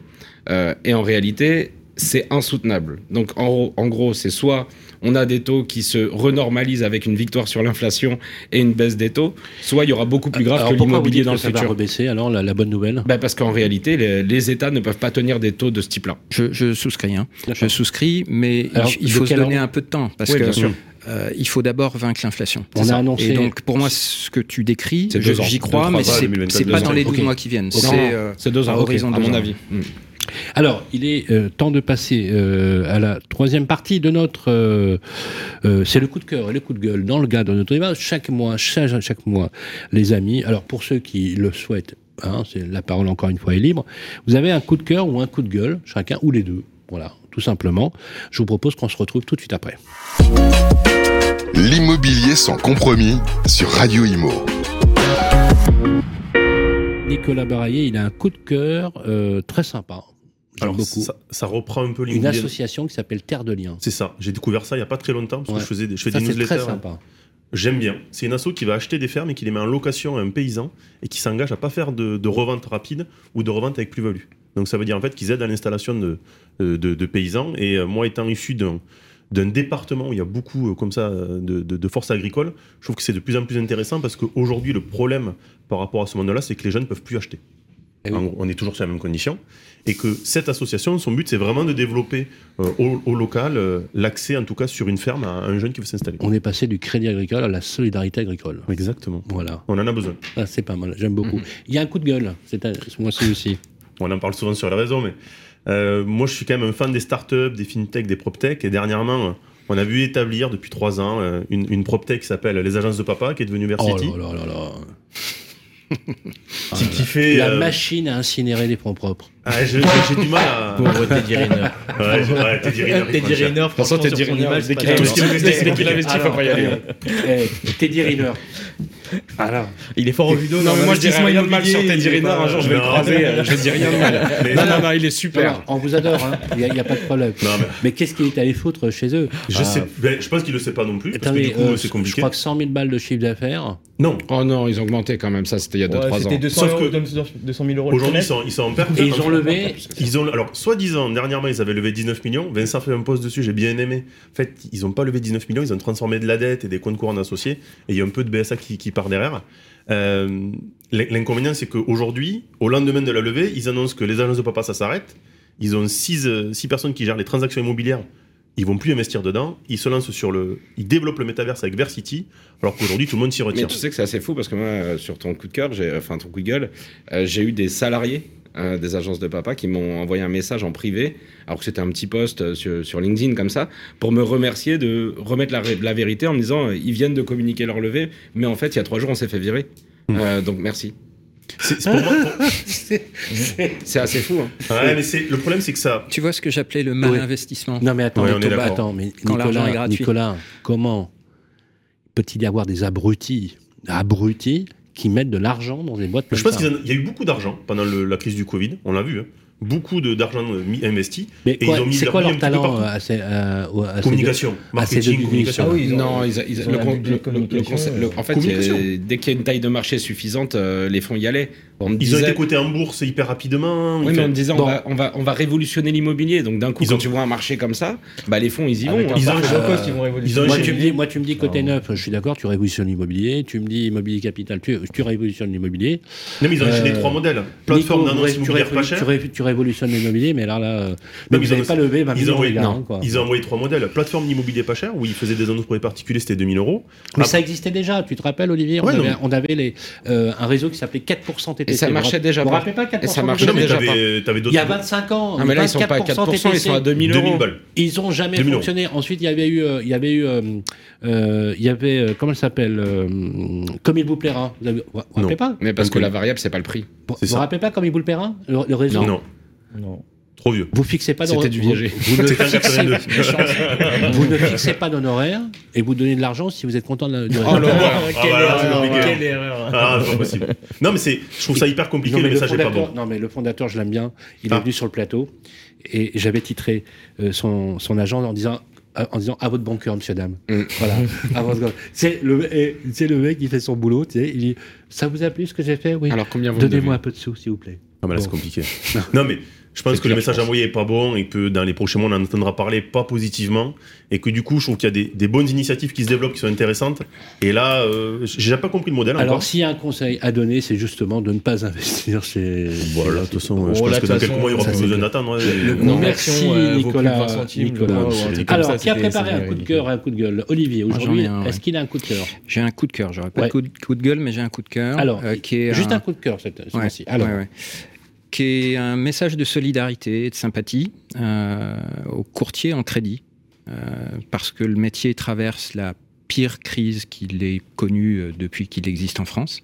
Euh, et en réalité, c'est insoutenable. Donc en gros, c'est soit on a des taux qui se renormalisent avec une victoire sur l'inflation et une baisse des taux, soit il y aura beaucoup plus grave Alors, que l'immobilier dans que le ça va futur. rebaisser alors la, la bonne nouvelle? Bah, parce qu'en réalité, les, les États ne peuvent pas tenir des taux de ce type-là. Je, je souscris, hein. je souscris, mais il- Alors, il, de faut se donner ordre? un peu de temps parce Oui, que bien sûr. euh, il faut d'abord vaincre l'inflation. On a annoncé- Et donc pour moi, ce que tu décris, deux j'y Deux, crois, trois mais c'est 2024, c'est deux pas ans. dans les Ok. 12 mois qui viennent. C'est euh, C'est deux ans, à ok, horizon de à deux mon ans. avis. Mm. Alors, il est euh, temps de passer euh, à la troisième partie de notre. euh, c'est le coup de cœur et le coup de gueule dans le cadre de notre débat. Chaque mois, chaque, chaque mois, les amis. Alors, pour ceux qui le souhaitent, hein, c'est la parole encore une fois est libre. Vous avez un coup de cœur ou un coup de gueule, chacun ou les deux. Voilà, tout simplement. Je vous propose qu'on se retrouve tout de suite après. L'immobilier sans compromis sur Radio Imo. Nicolas Baraillé, il a un coup de cœur euh, très sympa. J'aime Alors, beaucoup. Ça, ça reprend un peu Une l'immobilier. association qui s'appelle Terre de Liens. C'est ça. J'ai découvert ça il y a pas très longtemps parce Ouais. que je faisais des, je fais Ça, des newsletters. très sympa. J'aime bien. C'est une asso qui va acheter des fermes et qui les met en location à un paysan et qui s'engage à pas faire de, de revente rapide ou de revente avec plus-value. Donc ça veut dire en fait qu'ils aident à l'installation de, de, de paysans. Et euh, moi étant issu d'un d'un département où il y a beaucoup euh, comme ça de, de, de forces agricoles, je trouve que c'est de plus en plus intéressant parce qu'aujourd'hui le problème par rapport à ce monde-là, c'est que les jeunes ne peuvent plus acheter. Eh oui. En gros, on est toujours sur la même condition. Et que cette association, son but, c'est vraiment de développer euh, au, au local euh, l'accès, en tout cas, sur une ferme à un jeune qui veut s'installer. On est passé du crédit agricole à la solidarité agricole. Exactement. Voilà, On en a besoin. Ah, c'est pas mal, j'aime beaucoup. Mhm. Il y a un coup de gueule, c'est ce mois-ci aussi. On en parle souvent sur les réseaux, mais euh, moi, je suis quand même un fan des startups, des fintech, des proptech. Et dernièrement, on a vu établir depuis trois ans une, une proptech qui s'appelle les agences de papa, qui est devenue Oh Versity, là là là là. qui, qui fait. La euh, machine à incinérer des fonds propres. ah, j'ai du mal à. Pauvre Teddy Riner. Ouais, ouais, Teddy Riner, il Teddy. Riner, franchement, Teddy dès c'est qu'il a investi- investi, faut pas y aller. Eh, Teddy Riner. Alors, Il est fort au judo. Non, mais moi je dirais rien de mal sur Teddy Riner. Un jour je vais le Non. croiser. euh, Je dis rien de mal. Non, non, non, il est super. alors, on vous adore, hein. il n'y a, pas de problème. Non, mais- Mais qu'est-ce qu'il est allé foutre chez eux Je, Ah, sais, ben, je pense qu'il le sait pas non plus, parce que du coup, euh, c'est je compliqué. crois que 100 000 balles de chiffre d'affaires. Non, Oh non, ils ont augmenté quand même. Ça, c'était il y a 2-3 ans. C'était 200, Sauf euros, que- 200 000 euros aujourd'hui, ils sont, en perte. Et ils ont levé. Ils ont, alors, soi-disant, dernièrement, ils avaient levé 19 millions. Vincent fait un post dessus, j'ai bien aimé. En fait, ils n'ont pas levé 19 millions, ils ont transformé de la dette et des comptes courants associés. Et il y a un peu de BSA qui, qui derrière. Euh, l'in- L'inconvénient, c'est qu'aujourd'hui, au lendemain de la levée, ils annoncent que les agences de papa, ça s'arrête. Ils ont 6 personnes qui gèrent les transactions immobilières. Ils vont plus investir dedans. Ils se lancent sur le. Ils développent le métaverse avec Versity, alors qu'aujourd'hui, tout le monde s'y Mais retire. tu sais que c'est assez fou parce que moi, euh, sur ton coup de cœur, enfin ton coup de gueule, euh, j'ai eu des salariés euh, des agences de papa qui m'ont envoyé un message en privé, alors que c'était un petit post sur, sur LinkedIn comme ça, pour me remercier de remettre la, vérité en me disant ils viennent de communiquer leur levée, mais en fait il y a trois jours on s'est fait virer. Donc merci. C'est- pour moi- pour- C'est assez fou. Hein. Ouais, mais c'est- le problème, c'est que ça. Tu vois ce que j'appelais le mal investissement Non mais attends, Ouais, attends, mais Quand est Nicolas, gratuit. Nicolas, comment peut-il y avoir des abrutis, abrutis qui mettent de l'argent dans des boîtes Je pense qu'il y a- il y a eu beaucoup d'argent pendant le- la crise du Covid, on l'a vu. hein. Beaucoup de- d'argent euh, mis- investi. Mais et quoi- ils ont mis c'est leur quoi leur talent euh, à ces, euh, à Communication, à ces marketing, deux communication. Ah oui, ils ont- non, ils, ils- ils ont le, con- le- le- concept- le- en fait, a- dès qu'il y a une taille de marché suffisante, euh, les fonds y allaient. On Ils ont disait- été cotés en bourse hyper rapidement. Oui, mais en me disant, bon. on, va, on, va, on va révolutionner l'immobilier. Donc, d'un coup, Ils quand ont- tu vois un marché comme ça, bah, les fonds, ils y vont. hein. Ils ont- cost, euh, ils vont ils révolutionner. ont Moi tu, me dis, moi, tu me dis côté neuf, je suis d'accord, tu révolutionnes l'immobilier. Tu me dis immobilier capital, tu, révolutionnes l'immobilier. Non, mais ils ont Euh, trois modèles. Plateforme d'annonce tu, immobilière pas chère. Ré- tu révolutionnes l'immobilier, mais alors là, euh, mais vous ils n'avez pas levé 20 Ils ont, millions, envoyé, non, hein, quoi. ils ont envoyé trois modèles. Plateforme d'immobilier pas cher, où ils faisaient des annonces pour les particuliers, c'était 2000 euros. Mais Ah, ça existait déjà, tu te rappelles, Olivier on, Ouais, non, avait, on avait les, euh, un réseau qui s'appelait 4% TTC. Et ça Vous marchait vous déjà Vous vous pas. rappelez pas 4% Et ça marchait Non, mais déjà t'avais Il y a 25 ans. Ah, mais là, ils sont pas à 4%, ils sont à 2000 euros. 2000 balles. Ils ont jamais 2000 euros. fonctionné. Ensuite, il y avait eu, euh, il y avait eu, euh, il y avait, comment elle s'appelle, comme il vous plaira. Vous avez, vous vous Non. rappelez pas Mais parce que la variable, c'est pas le prix. Vous c'est vous rappelez pas comme il vous plaira le, le réseau? Non, Non. trop vieux. Vous fixez pas C'était d'hor- du vous-. Vous, ne C'était en fixez, 82. vous ne fixez pas d'honoraires et vous donnez de l'argent si vous êtes content de la, Oh résultat. là Ah, compliqué. Quelle erreur. Ah, c'est pas possible. Non, mais c'est, je trouve ça hyper compliqué, Non, le mais le message est pas fondateur, bon. non, mais le fondateur, je l'aime bien. Il Ah. est venu sur le plateau et j'avais titré euh, son, son agent en disant. euh, En disant à votre bon cœur, monsieur, dame. Mm. Voilà. à votre cœur. C'est le, et, c'est le mec qui fait son boulot. Tu sais, il dit Ça vous a plu ce que j'ai fait? Oui. Alors, combien vous Donnez-moi un peu de sous, s'il vous plaît. Ah, mais là, Bon. c'est compliqué. Non, mais je pense que le message envoyé est pas bon et que dans les prochains mois, on en entendra parler pas positivement. Et que du coup, je trouve qu'il y a des, des bonnes initiatives qui se développent, qui sont intéressantes. Et là, euh, j'ai pas compris le modèle Alors, s'il y a un conseil à donner, c'est justement de ne pas investir chez. Voilà, de toute façon, Oh, je pense là, que dans quelques mois, il y aura plus besoin d'attendre. merci, Nicolas. 20 centimes, le Nicolas. mois ou un truc comme Alors, qui a préparé un coup de cœur, un coup de gueule Olivier, aujourd'hui, est-ce qu'il a un coup de cœur J'ai un coup de cœur. J'aurais pas de coup, de, gueule, mais j'ai un coup de cœur. Alors, euh, Juste un, coup de cœur cette. Alors, ouais. Qui est un message de solidarité et de sympathie euh, aux courtiers en crédit, euh, parce que le métier traverse la pire crise qu'il ait connue euh, depuis qu'il existe en France.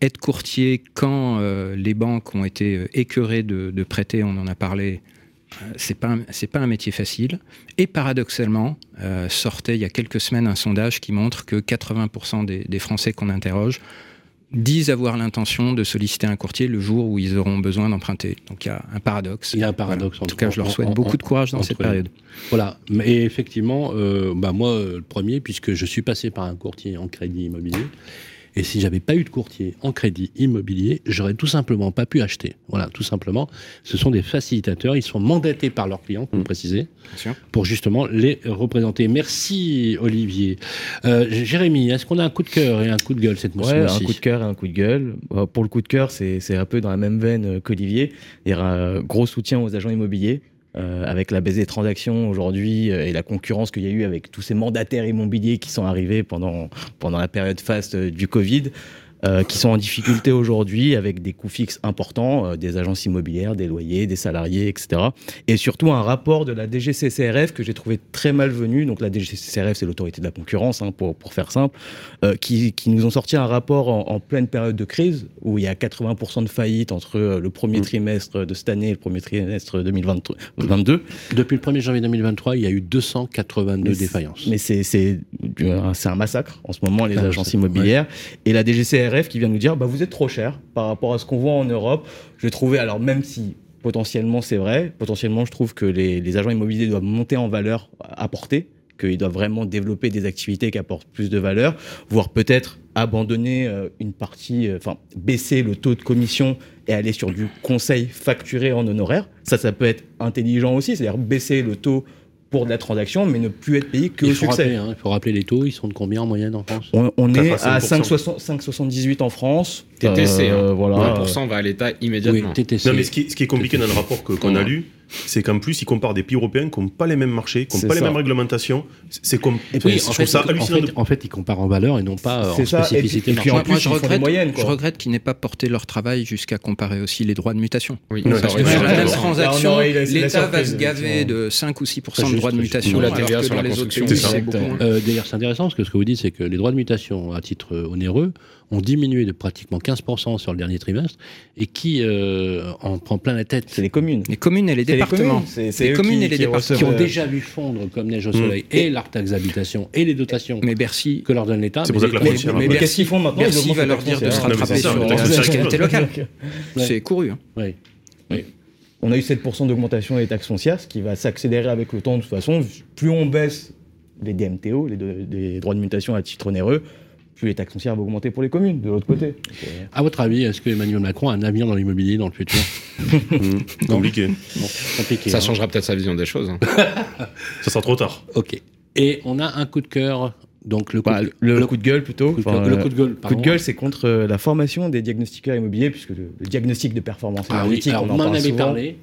Être courtier quand les banques ont été écœurées de, prêter, on en a parlé, c'est pas pas un métier facile. Et paradoxalement, sortait il y a quelques semaines un sondage qui montre que 80% des, des Français qu'on interroge disent avoir l'intention de solliciter un courtier le jour où ils auront besoin d'emprunter. Donc il y a un paradoxe. Il y a un paradoxe. En tout cas, je leur souhaite beaucoup de courage dans cette période. Voilà. Mais effectivement, euh, bah moi, le premier, puisque je suis passé par un courtier en crédit immobilier, et si j'avais pas eu de courtier en crédit immobilier, j'aurais tout simplement pas pu acheter. Voilà, tout simplement. Ce sont des facilitateurs. Ils sont mandatés par leurs clients, pour Mmh. préciser, pour justement les représenter. Merci, Olivier. Euh, Jérémy, est-ce qu'on a un coup de cœur et un coup de gueule cette Ouais, motion un coup de cœur et un coup de gueule. Euh, Pour le coup de cœur, c'est c'est un peu dans la même veine euh, qu'Olivier. Il y aura un gros soutien aux agents immobiliers. Euh, avec la baisse des transactions aujourd'hui euh, et la concurrence qu'il y a eu avec tous ces mandataires immobiliers qui sont arrivés pendant, pendant la période faste euh, du Covid, euh, qui sont en difficulté aujourd'hui avec des coûts fixes importants, euh, des agences immobilières, des loyers, des salariés, etc. Et surtout un rapport de la DGCCRF que j'ai trouvé très malvenu. Donc la DGCCRF, c'est l'autorité de la concurrence, hein, pour, pour faire simple, euh, qui, qui nous ont sorti un rapport en, en pleine période de crise où il y a 80% de faillites entre le premier Mm. trimestre de cette année et le premier trimestre 2022. Depuis le 1er janvier 2023, il y a eu 282 Mais c'est- défaillances. Mais c'est un- massacre en ce moment, les Ah, agences immobilières. Et la DGCRF qui vient nous dire bah, vous êtes trop cher par rapport à ce qu'on voit en Europe. Je trouvais, alors même si potentiellement c'est vrai, potentiellement je trouve que les, agents immobiliers doivent monter en valeur apportée, qu'ils doivent vraiment développer des activités qui apportent plus de valeur, voire peut-être abandonner euh, une partie, euh, enfin baisser le taux de commission et aller sur du conseil facturé en honoraire. Ça, ça peut être intelligent aussi, c'est-à-dire baisser le taux pour de la transaction, mais ne plus être payé que il au succès. rappeler, hein, il faut rappeler les taux, ils sont de combien en moyenne en France? On, on est 4 à à 5%. 5,60 5,78 en France. TTC, Euh, hein. voilà. 20% va à l'État Oui, immédiatement. TTC. Non, mais ce qui, ce qui est compliqué dans le rapport que- qu'on a Ouais. lu, c'est qu'en plus, ils comparent des pays européens qui n'ont pas les mêmes marchés, qui n'ont pas les mêmes réglementations. C'est- comme. Et Oui, je en fait, ça en hallucinant. fait, de- en fait, ils comparent en valeur et non pas euh, en ça, et puis- spécificité et puis en marchande. plus, Moi, je ils font des regrette, moyennes, je regrette qu'ils n'aient pas porté leur travail jusqu'à comparer aussi les droits de mutation. Oui, ça parce que Sur la même transaction, l'État va se gaver de 5 ou 6 Très de juste, droits de mutation, la TVA sur les autres. Euh, D'ailleurs, c'est intéressant parce que ce que vous dites, c'est que les droits de mutation à titre euh, onéreux ont diminué de pratiquement 15% sur le dernier trimestre et qui euh, en prend plein la tête. C'est les communes. Les communes et les C'est les départements. communes, les communes qui- et les qui départements. qui ont recevent- déjà vu fondre comme neige au soleil et leur taxe d'habitation et les dotations Mais Bercy, que leur donne l'État. C'est pour ça que la mais- mais hein. Qu'est-ce qu'ils font maintenant Bercy va leur dire de se mais rattraper sur la fiscalité locale. C'est couru. hein. Oui. On a eu 7% d'augmentation des taxes foncières, ce qui va s'accélérer avec le temps. De toute façon, plus on baisse les DMTO, les droits de mutation à titre onéreux, plus les taxes foncières vont augmenter pour les communes, de l'autre côté. Donc, À votre avis, est-ce que Emmanuel Macron a un avenir dans l'immobilier dans le futur Mmh, Compliqué. Bon, compliqué. Ça hein. changera peut-être sa vision des choses. hein. Ça sera trop tard. Ok. Et on a un coup de cœur. Donc le coup, bah, de, le, coup de gueule plutôt. coup de Enfin, cœur- le coup de gueule. coup de gueule, c'est contre euh, la formation des diagnostiqueurs immobiliers, puisque le, le diagnostic de performance Ah oui, énergétique, alors on en m'en parle souvent. parlé.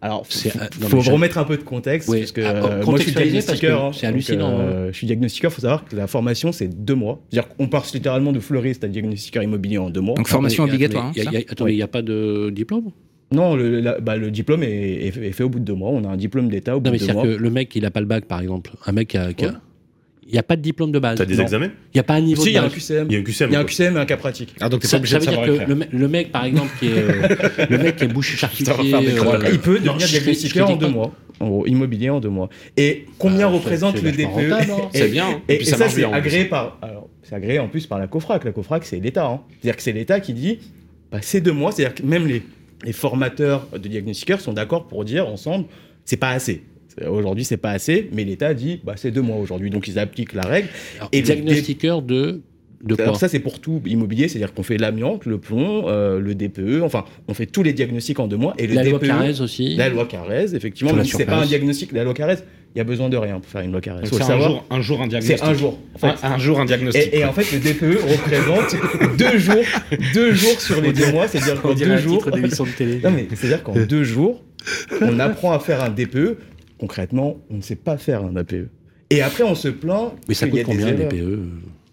Alors, C'est, faut, euh, non, faut mais je- remettre un peu de contexte, Oui. parce que Ah, euh, moi je suis diagnostiqueur. hein. c'est Donc, hallucinant, euh, je suis diagnostiqueur, il faut savoir que la formation c'est deux mois. C'est-à-dire qu'on passe littéralement de fleuriste à diagnostiqueur immobilier en deux mois. Donc formation Attendez, obligatoire. attendez, hein, il y a- il y a- Attendez, il n'y a pas de diplôme Non, le, la- bah, le diplôme est, est fait- est fait au bout de deux mois. On a un diplôme d'État au bout Non, mais de deux c'est-à-dire mois. que le mec, il n'a pas le bac, par exemple. Un mec qui a. qui a- Ouais. Il n'y a pas de diplôme de base. T'as des Non. examens? Il n'y a pas un niveau Si, il y de a un base. QCM. Il y a un QCM. Il y a un. QCM et un cas pratique. Ah, donc t'es pas Ça, obligé ça de veut dire que le, mec- le mec, par exemple, qui est, euh, le mec qui est boucher charcutier, euh, il peut devenir diagnostiqueur en deux mois. En gros, immobilier en deux mois. Et combien Ah, représente le DPE hein. C'est bien. hein. Et, ça c'est agréé par. Alors, c'est agréé en plus par la COFRAC. La COFRAC, c'est l'État. hein. C'est-à-dire que c'est l'État qui dit bah, c'est deux mois. C'est-à-dire que même les, les formateurs de diagnostiqueurs sont d'accord pour dire ensemble c'est pas assez. Aujourd'hui, c'est pas assez, mais l'État dit bah, c'est deux mois aujourd'hui. Donc, ils appliquent la règle. Alors, Et diagnostiqueur de, de quoi Alors ça, c'est pour tout immobilier, c'est-à-dire qu'on fait l'amiante, le plomb, euh, le DPE, enfin, on fait tous les diagnostics en deux mois. Et le La loi DPE, Carrez aussi. la loi Carrez, effectivement, si c'est pas un diagnostic, la loi Carrez, il y a besoin de rien pour faire une loi Faut c'est un savoir. jour, un jour un diagnostic. C'est un jour. En fait. Un, un jour un diagnostic. Et, et en fait, le DPE représente deux jours, deux jours sur les deux mois, c'est-à-dire qu'en deux jours. de télé. Non, mais c'est-à-dire qu'en deux jours, on apprend à faire un DPE. Concrètement, on ne sait pas faire un APE. Et après, on se plaint. Mais ça coûte combien des erreurs. PE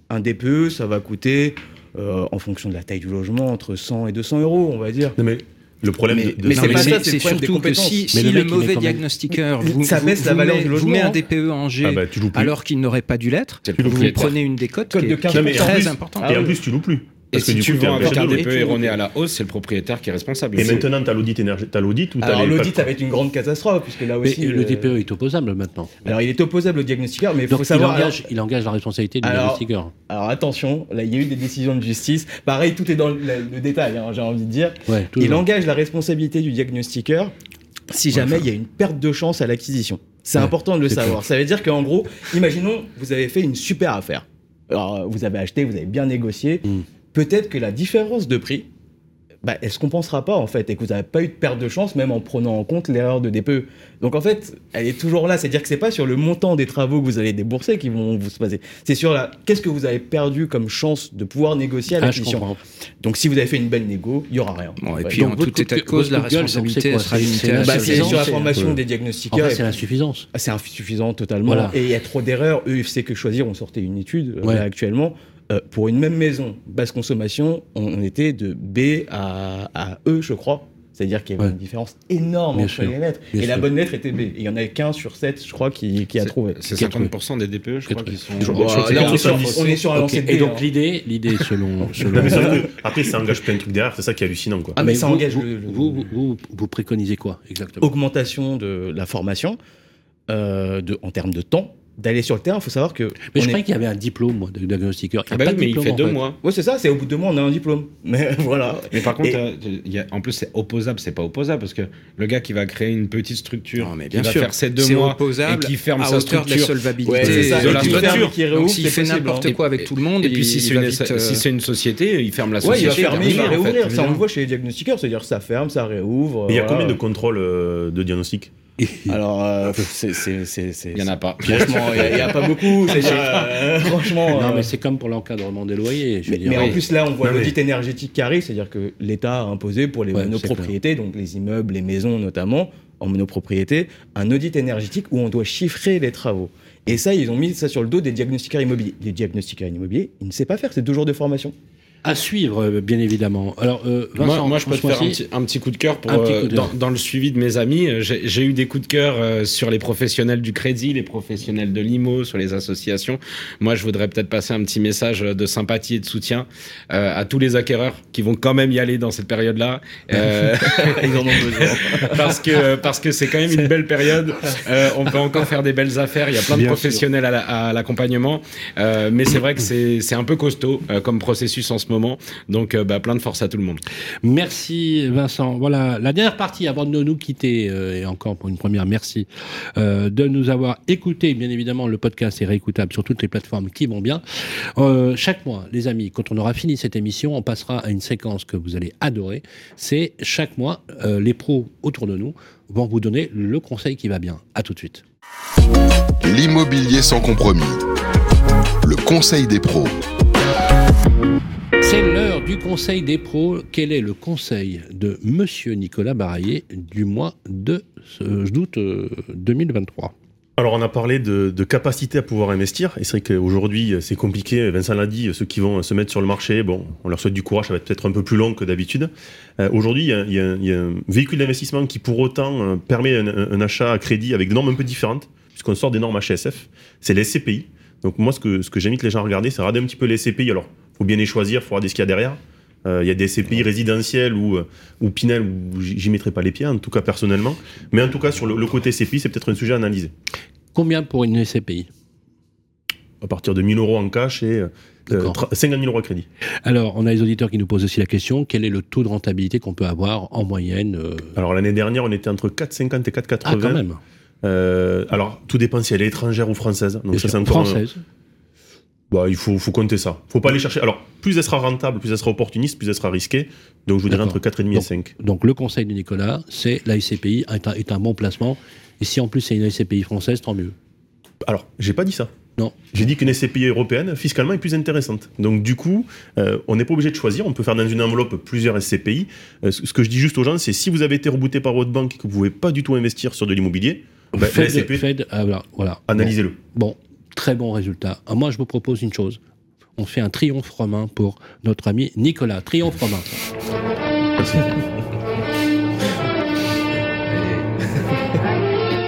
Un DPE, ça va coûter, euh, en fonction de la taille du logement, entre 100 et 200 euros, on va dire. Non, mais le problème Mais- de, de mais ça, c'est mais ça, c'est c'est le c'est problème des surtout que si, Mais si le mauvais diagnostiqueur vous, Ça vous- la vous valeur met, du vous logement, met un. DPE en G Ah bah, alors qu'il n'aurait pas dû l'être, C'est vous prenez une décote qui est, qui 15%. est Non, mais en très importante. Ah et en plus, tu loues plus. Et Parce que si du tu coup, vends un de DPE louer. erroné à la hausse, c'est le propriétaire qui est responsable. Et maintenant, t'as l'audit énergie, t'as l'audit ou t'as Alors l'audit, ça va être une grande catastrophe, puisque là Mais aussi. le euh, DPE est opposable maintenant. Alors il est opposable au diagnostiqueur, mais il Donc faut il, savoir. engage, il engage la responsabilité du Alors, diagnostiqueur. Alors attention, là il y a eu des décisions de justice. Pareil, tout est dans le, le détail, hein, j'ai envie de dire. Ouais, Il toujours. engage la responsabilité du diagnostiqueur si jamais il y a une perte de chance à l'acquisition. C'est Ouais, important de le savoir. Ça veut dire qu'en gros, imaginons, vous avez fait une super affaire. Alors, vous avez acheté, vous avez bien négocié. Mm. Peut-être que la différence de prix, bah, elle se compensera pas en fait, et que vous n'avez pas eu de perte de chance, même en prenant en compte l'erreur de DPE. Donc en fait, elle est toujours là. C'est-à-dire que c'est pas sur le montant des travaux que vous allez débourser qui vont vous se passer. C'est sur la qu'est-ce que vous avez perdu comme chance de pouvoir négocier à Ah, l'acquisition. comprends. Donc si vous avez fait une belle négo, il y aura rien. Bon, et puis Donc, en tout état de cause, la c'est responsabilité quoi sera C'est- limitée c'est à la la Bah, c'est sur la c'est- formation des En diagnostiqueurs. fait, c'est l'insuffisance. Ah, c'est insuffisant totalement. Voilà. Et il y a trop d'erreurs. UFC que choisir, on sortait une étude euh, Ouais. là, actuellement. Euh, pour une même maison, basse consommation, on, on était de B à, à E, je crois. C'est-à-dire qu'il y avait Ouais. une différence énorme Bien entre sûr. les lettres. Bien et la bonne lettre était B. Et il y en avait qu'un sur 7, je crois, qui, qui a trouvé. C'est Qui a trouvé. 50% des DPE, je crois, Qui sont. C'est là, on est, sur, 90. on est sur de Et donc hein. l'idée, l'idée selon, selon Non, mais sauf que, après, ça engage plein de trucs derrière, c'est ça qui est hallucinant, quoi. Ah, mais ça vous, engage vous, le- le- vous, vous, vous- vous préconisez quoi exactement? Augmentation de la formation euh, de, en termes de temps, d'aller sur le terrain. Il faut savoir que. Mais je est- croyais qu'il y avait un diplôme moi, de diagnostiqueur. Il y a Ah bah pas oui, de mais il diplôme, fait en deux fait. mois. Ouais, c'est ça, c'est au bout de deux mois, on a un diplôme. Mais voilà. Mais par contre, Et- euh, il y a- en plus, c'est opposable, c'est pas opposable parce que le gars qui va créer une petite structure, Non, mais qui bien va faire ses deux c'est mois opposable et qui ferme à sa hauteur de la structure. solvabilité Ouais, c'est ça. de la structure. qui réouvre, Donc s'il fait n'importe hein. quoi avec tout le monde, Et puis il- si il c'est une, euh, c'est une société, il ferme la Ouais, il société. va fermer, il va fait, réouvrir. ça, on le voit chez les diagnostiqueurs, c'est-à-dire ça ferme, ça réouvre. Et il y a combien de contrôles euh, de diagnostic? Alors, euh, Il y en a pas. Franchement, il n'y a, pas beaucoup. euh, franchement. Non, euh, mais c'est comme pour l'encadrement des loyers. Je mais, dire, mais en plus, là, on voit mais- l'audit énergétique qui arrive, c'est-à-dire que l'État a imposé pour les Ouais, monopropriétés, donc les immeubles, les maisons notamment, en monopropriété, un audit énergétique où on doit chiffrer les travaux. Et ça, ils ont mis ça sur le dos des diagnostiqueurs immobiliers. Les diagnostiqueurs immobiliers, ils ne savent pas faire, c'est deux jours de formation. À suivre, euh, bien évidemment. Alors, euh, Vincent, moi, moi, je peux te faire un petit, un petit coup de cœur pour euh, coup de cœur. dans, dans le suivi de mes amis. euh, J'ai j'ai eu des coups de cœur euh, sur les professionnels du crédit, les professionnels de l'IMO, sur les associations. Moi, je voudrais peut-être passer un petit message de sympathie et de soutien euh, à tous les acquéreurs qui vont quand même y aller dans cette période-là. Euh, ils en ont besoin. parce que parce que c'est quand même une belle période. Euh, on peut encore faire des belles affaires. Il y a plein de Bien professionnels à la- à l'accompagnement, Euh, mais c'est vrai que c'est c'est un peu costaud euh, comme processus en ce moment. Donc euh, bah, plein de force à tout le monde. Merci Vincent. Voilà la dernière partie avant de nous quitter euh, et encore pour une première merci euh, de nous avoir écouté. Bien évidemment, le podcast est réécoutable sur toutes les plateformes qui vont bien. Euh, chaque mois, les amis, quand on aura fini cette émission, on passera à une séquence que vous allez adorer. C'est chaque mois, euh, les pros autour de nous vont vous donner le conseil qui va bien. À tout de suite. L'immobilier sans compromis. Le conseil des pros. C'est l'heure du conseil des pros. Quel est le conseil de Monsieur Nicolas Baraillé du mois de euh, d'août euh, 2023 Alors, on a parlé de, capacité à pouvoir investir. Et c'est vrai qu'aujourd'hui, c'est compliqué. Vincent l'a dit, ceux qui vont se mettre sur le marché, bon, on leur souhaite du courage, ça va être peut-être un peu plus long que d'habitude. Euh, Aujourd'hui, il y, a- un véhicule d'investissement qui, pour autant, euh, permet un, achat à crédit avec des normes un peu différentes, puisqu'on sort des normes HSF. C'est les SCPI. Donc, moi, ce que, ce que j'invite les gens à regarder, c'est regarder un petit peu les SCPI. Alors, faut bien les choisir, faut regarder ce qu'il y a derrière. Euh, Il y a des SCPI résidentiels ou, euh, ou Pinel où j'y mettrai pas les pieds, en tout cas personnellement. Mais en tout cas, sur le, le côté SCPI, c'est peut-être un sujet à analyser. Combien pour une SCPI à partir de 1000 euros en cash et euh, D'accord. tra- 50 000 euros à crédit. Alors, on a les auditeurs qui nous posent aussi la question quel est le taux de rentabilité qu'on peut avoir en moyenne euh, Alors l'année dernière, on était entre 4,50 et 4,80. Ah, quand même. Euh, alors tout dépend si elle est étrangère ou française. Donc ça, c'est encore. un- Française. Bah, il faut, faut compter ça. Faut pas aller chercher. Alors plus elle sera rentable, plus elle sera opportuniste, plus elle sera risquée. Donc je vous dirais entre 4,5 et Donc, 5. Donc, le conseil de Nicolas, c'est la SCPI est un, est un bon placement. Et si en plus c'est une SCPI française, tant mieux. Alors j'ai pas dit ça. Non. J'ai dit qu'une SCPI européenne, fiscalement, est plus intéressante. Donc, du coup, euh, on n'est pas obligé de choisir. On peut faire dans une enveloppe plusieurs SCPI. Euh, ce ce que je dis juste aux gens, c'est si vous avez été rebooté par votre banque et que vous ne pouvez pas du tout investir sur de l'immobilier, bah, Fed, ah, voilà. voilà. analysez-le. Bon, bon, très bon résultat. Ah, moi, je vous propose une chose. On fait un triomphe romain pour notre ami Nicolas. Triomphe romain.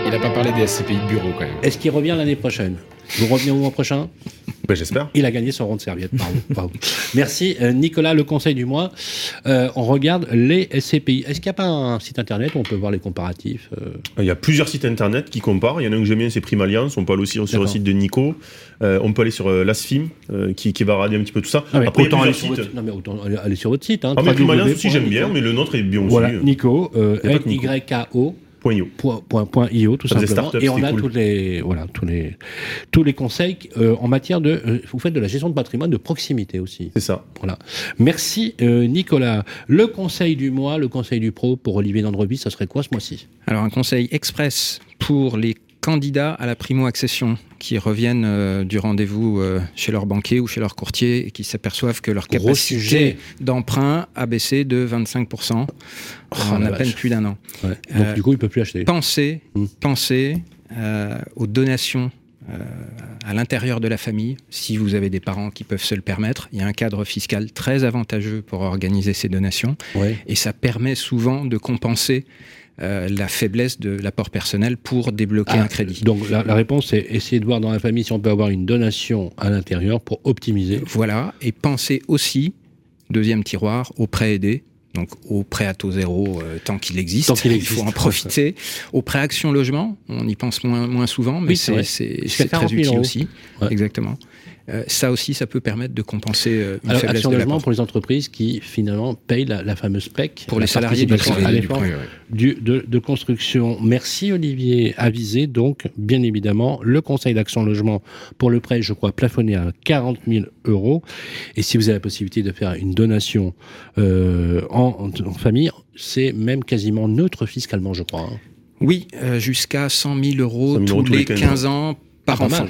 Il a pas parlé des SCPI de bureau quand même. Est-ce qu'il revient l'année prochaine? Vous revenez au mois prochain? Ben, J'espère. Il a gagné son rond de serviette. Bravo, bravo. Merci. Euh, Nicolas, le conseil du mois. Euh, on regarde les SCPI. Est-ce qu'il n'y a pas un site internet où on peut voir les comparatifs euh Il y a plusieurs sites internet qui comparent. Il y en a un que j'aime bien, c'est Prime Alliance. On peut aller aussi sur le site de Nico. On peut aller sur l'ASFIM qui, qui va radier un petit peu tout ça. Ah, Après, autant aller sur votre, non, mais autant aller, sur votre site. Hein, Ah, mais Prime Alliance aussi, j'aime bien, mais le nôtre est bien aussi. Voilà, Nico, euh, Io. Point, point, point .io tout simplement et on a cool. tous les voilà tous les tous les conseils euh, en matière de euh, vous faites de la gestion de patrimoine de proximité aussi C'est ça. voilà merci euh, Nicolas le conseil du mois le conseil du pro pour Olivier Landrevis ça serait quoi ce mois-ci? Alors un conseil express pour les candidats à la primo-accession qui reviennent euh, du rendez-vous euh, chez leur banquier ou chez leur courtier et qui s'aperçoivent que leur Gros capacité sujet. d'emprunt a baissé de 25% en Oh à peine plus d'un an. Ouais. donc Euh, du coup il peut plus acheter Pensez, Mm. pensez euh, aux donations euh, à l'intérieur de la famille, si vous avez des parents qui peuvent se le permettre. Il y a un cadre fiscal très avantageux pour organiser ces donations ouais et ça permet souvent de compenser euh, la faiblesse de l'apport personnel pour débloquer Ah, un crédit. donc la, la réponse c'est essayer de voir dans la famille si on peut avoir une donation à l'intérieur pour optimiser Voilà, et pensez aussi, deuxième tiroir, aux prêts aidés. Donc au prêt à taux zéro euh, tant qu'il existe, Tant qu'il il existe. faut en profiter. Au prêt action logement, on y pense moins, moins souvent, mais Oui, c'est vrai. c'est c'est- Jusqu'à c'est 40 très 000 utile euros. aussi. Ouais. Exactement. Euh, ça aussi, ça peut permettre de compenser euh, une Alors, faiblesse action de logement pour les entreprises qui finalement payent la, la fameuse PEC Pour les salariés du à du Ouais, de, de construction. Merci Olivier. Avisé donc, bien évidemment, le Conseil d'action logement pour le prêt, je crois, plafonné à 40 000 euros. Et si vous avez la possibilité de faire une donation euh, en, en famille, c'est même quasiment neutre fiscalement, je crois. hein. Oui, euh, jusqu'à 100 000 euros 100 000 euros tous les 15 ans par Pas enfant.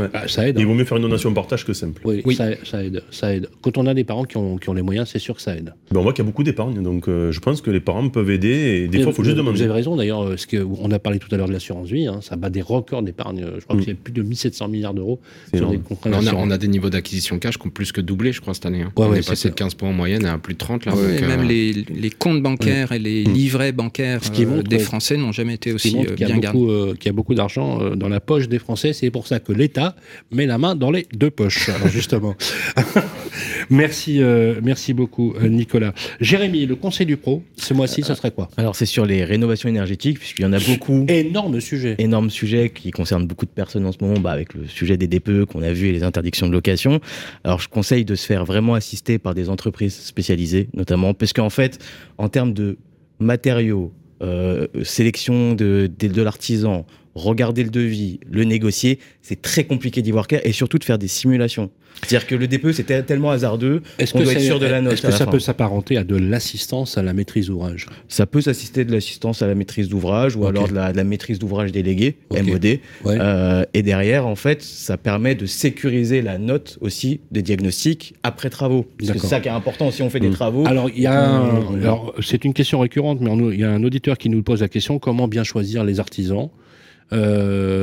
Ouais. Ah, ça aide. Il hein. vaut mieux faire une donation partage que simple. Oui, Oui. Ça, ça aide, ça aide. Quand on a des parents qui ont, qui ont les moyens, c'est sûr que ça aide. Ben, on voit qu'il y a beaucoup d'épargne, donc euh, je pense que les parents peuvent aider et des fois, il faut vous- juste Vous avez demander. raison d'ailleurs, euh, parce que on a parlé tout à l'heure de l'assurance vie, hein, ça bat des records d'épargne. Je crois Mm. qu'il y a plus de 1700 milliards d'euros sur des contrats On a, d'assurance. on a des niveaux d'acquisition cash qui ont plus que doublé, je crois, cette année. hein. Ouais, on ouais, est passé de clair. 15 points en moyenne à plus de 30 là. Ouais, donc, et même euh, les, les comptes bancaires et les Mm. livrets bancaires Ce qui euh, montre des Français n'ont jamais été aussi euh, bien gardés. beaucoup, euh, qu'il y a beaucoup d'argent euh, dans la poche des Français. C'est pour ça que l'État met la main dans les deux poches. Alors justement. merci, euh, merci beaucoup, euh, Nicolas. Jérémy, le conseil du pro, ce mois-ci, ce serait quoi? Alors, c'est sur les rénovations énergétiques, puisqu'il y en a beaucoup. Énorme sujet. énorme sujet qui concerne beaucoup de personnes en ce moment, bah, avec le sujet des DPE qu'on a vu et les interdictions de location. Alors, je conseille de se faire vraiment assister par des entreprises spécialisées, notamment, parce qu'en fait, en termes de matériaux, euh, sélection de, de, de l'artisan, regarder le devis, le négocier, c'est très compliqué d'y voir clair et surtout de faire des simulations. C'est-à-dire que le DPE, c'est tel- tellement hasardeux, Est-ce on que, doit être sûr de la note est-ce que ça fin. peut s'apparenter à de l'assistance à la maîtrise d'ouvrage? Ça peut s'assister de l'assistance à la maîtrise d'ouvrage ou alors de la, de la maîtrise d'ouvrage délégué, Ok. MOD. Ouais. Euh, et derrière, en fait, ça permet de sécuriser la note aussi des diagnostics après travaux. C'est ça qui est important si on fait des Mm. travaux. Alors, il y a un- alors, c'est une question récurrente, mais il y a un auditeur qui nous pose la question comment bien choisir les artisans?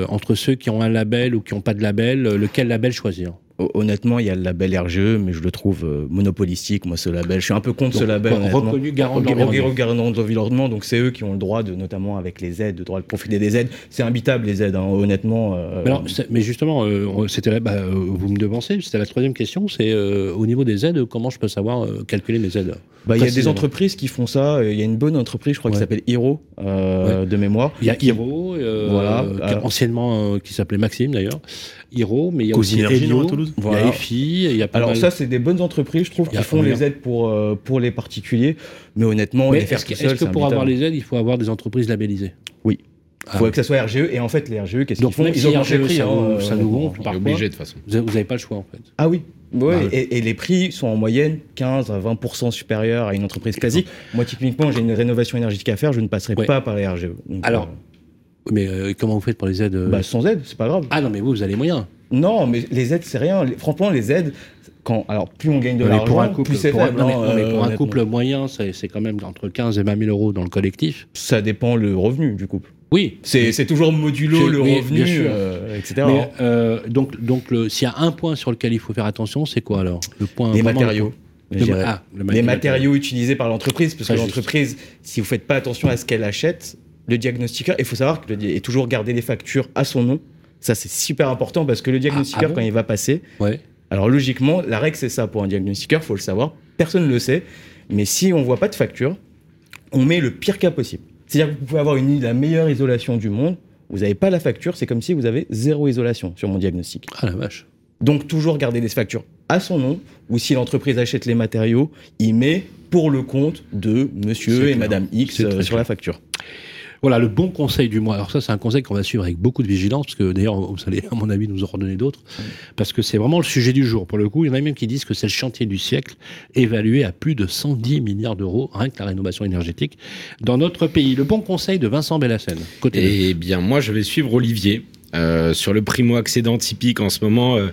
Entre ceux qui ont un label ou qui n'ont pas de label euh, Lequel label choisir? Ho- Honnêtement, il y a le label RGE, mais je le trouve euh, monopolistique, moi, ce label. Je suis un peu contre ce label. Reconnu garant de l'environnement. donc c'est eux qui ont le droit de, notamment avec les aides, le droit de profiter des aides. C'est imbitable les aides, hein, honnêtement. euh, Mais, alors, c'est- mais justement, euh, c'était bah, vous me devancez, c'était la troisième question, c'est euh, au niveau des aides, comment je peux savoir calculer mes aides bah, il y a des précisément. entreprises qui font ça. Il y a une bonne entreprise, je crois, Ouais. qui s'appelle Hero, euh, de mémoire. Il y a Hiro, Voilà. anciennement qui s'appelait Maxime d'ailleurs. Hiro, mais il y a aussi Cosynergie, non, Helio, à Toulouse il y Voilà. a EFI, il y a pas Alors mal- ça, c'est des bonnes entreprises, je trouve, Il qui font les aides pour, euh, pour les particuliers. Mais honnêtement, Mais les faire est-ce que, est-ce pour avoir les aides, il faut avoir des entreprises labellisées? Oui. Il Ah, faut que ça soit RGE. Et en fait, les RGE, qu'est-ce qu'ils font Ils les RGE, prix. ça hein, nous- euh, ça nous gonfle. on est Parfois, obligé de toute façon. Vous n'avez pas le choix en fait. Ah oui. Ouais, Bah, et, et les prix sont en moyenne 15 à 20% supérieurs à une entreprise classique. Moi, typiquement, j'ai une rénovation énergétique à faire, je ne passerai Ouais. pas par les RGE. Donc, Alors, euh, Mais euh, comment vous faites pour les aides euh bah, sans aide, c'est pas grave. Ah non, mais vous, vous avez les moyens. Non, mais les aides, c'est rien. Les- franchement, les aides, quand, alors plus on gagne de l'argent, plus c'est faible. non, mais- hein, non, mais euh, pour un honnêtement. couple moyen, c'est quand même entre 15 et 20 000 euros dans le collectif. Ça dépend le revenu du couple. Oui. C'est toujours modulo le oui, revenu, euh, etc. Mais, euh, donc, donc s'il y a un point sur lequel il faut faire attention, c'est quoi alors? Le point. les matériaux. le- le- ah, le les matériaux utilisés par l'entreprise, parce que juste. l'entreprise, si vous faites pas attention à ce qu'elle achète, le diagnostiqueur, il faut savoir qu'il est toujours garder les factures à son nom. Ça, c'est super important parce que le diagnostiqueur, Ah, ah bon quand il va passer, Ouais. alors logiquement, la règle, c'est ça pour un diagnostiqueur, faut le savoir. Personne ne le sait. Mais si on voit pas de facture, on met le pire cas possible. C'est-à-dire que vous pouvez avoir une, la meilleure isolation du monde, vous n'avez pas la facture, c'est comme si vous avez zéro isolation sur mon diagnostic. Ah la vache. Donc toujours garder des factures à son nom, ou si l'entreprise achète les matériaux, il met pour le compte de monsieur et clair. madame X euh, sur la facture. Voilà, le bon conseil du mois. Alors ça, c'est un conseil qu'on va suivre avec beaucoup de vigilance, parce que d'ailleurs, vous allez, à mon avis, nous en redonner d'autres, parce que c'est vraiment le sujet du jour. Pour le coup, il y en a même qui disent que c'est le chantier du siècle, évalué à plus de 110 milliards d'euros, rien que la rénovation énergétique, dans notre pays. Le bon conseil de Vincent Bellassène. Côté Eh bien, moi, je vais suivre Olivier. Euh, sur le primo-accédant typique en ce moment, euh,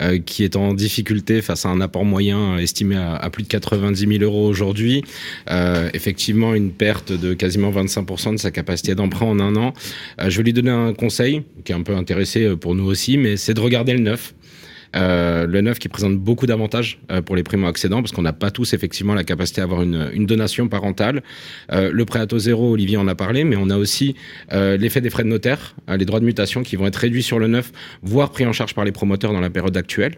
euh, qui est en difficulté face à un apport moyen estimé à, plus de 90 000 euros aujourd'hui, effectivement une perte de quasiment 25% de sa capacité d'emprunt en un an. Je vais lui donner un conseil qui est un peu intéressé pour nous aussi, mais c'est de regarder le neuf. Euh, le neuf qui présente beaucoup d'avantages euh, pour les primo-accédants parce qu'on n'a pas tous effectivement la capacité à avoir une, une donation parentale. Euh, le prêt à taux zéro, Olivier en a parlé, mais on a aussi euh, l'effet des frais de notaire, euh, les droits de mutation qui vont être réduits sur le neuf, voire pris en charge par les promoteurs dans la période actuelle.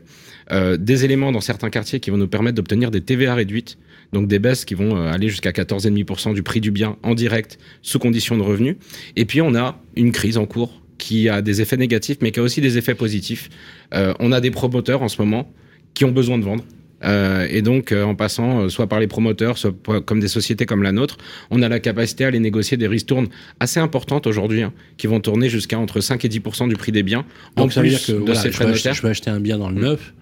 Des éléments dans certains quartiers qui vont nous permettre d'obtenir des TVA réduites, donc des baisses qui vont aller jusqu'à 14,5% du prix du bien en direct sous condition de revenus. Et puis on a une crise en cours qui a des effets négatifs, mais qui a aussi des effets positifs. Euh, on a des promoteurs en ce moment qui ont besoin de vendre. Euh, et donc, euh, en passant euh, soit par les promoteurs, soit comme des sociétés comme la nôtre, on a la capacité à aller négocier des ristournes assez importantes aujourd'hui, hein, qui vont tourner jusqu'à entre 5 et 10 du prix des biens, en Donc ça veut plus dire que de voilà, ces je, acheter, je veux acheter un bien dans le Mm. neuf,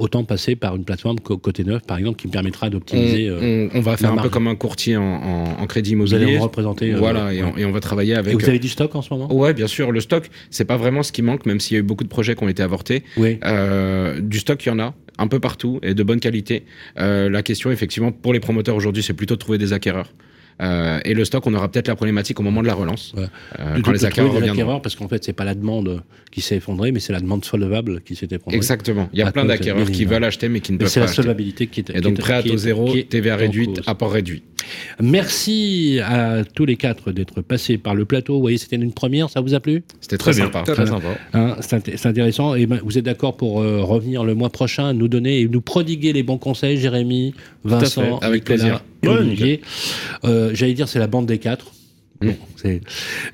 autant passer par une plateforme côté neuf, par exemple, qui me permettra On, d'optimiser. euh, on- on va faire un peu comme un courtier en, en- en crédit vous allez immobilier. représenter. euh, voilà, et, ouais. on, et on va travailler avec. Et vous avez du stock en ce moment? Ouais, bien sûr. Le stock, c'est pas vraiment ce qui manque, même s'il y a eu beaucoup de projets qui ont été avortés. Oui. Euh, du stock, il y en a un peu partout et de bonne qualité. Euh, la question, effectivement, pour les promoteurs aujourd'hui, c'est plutôt de trouver des acquéreurs. Euh, et le stock, on aura peut-être la problématique au moment de la relance, Ouais. euh, De- quand les acquéreurs reviendront. parce qu'en fait, c'est pas la demande qui s'est effondrée, mais c'est la demande solvable qui s'est effondrée. Exactement. Il y a À plein d'acquéreurs qui veulent acheter mais qui ne Mais peuvent c'est pas la acheter. solvabilité qui est. Et donc prêt à taux zéro, TVA réduite, apport réduit. Merci à tous les quatre d'être passés par le plateau. Vous voyez, c'était une première, ça vous a plu? C'était très, Très bien. sympa. Très sympa. Hein, c'est int- c'est intéressant. Et ben, vous êtes d'accord pour euh, revenir le mois prochain, nous donner et nous prodiguer les bons conseils, Jérémy, Vincent, fait, avec Nicolas plaisir. Olivier. Euh, J'allais dire, c'est la bande des quatre.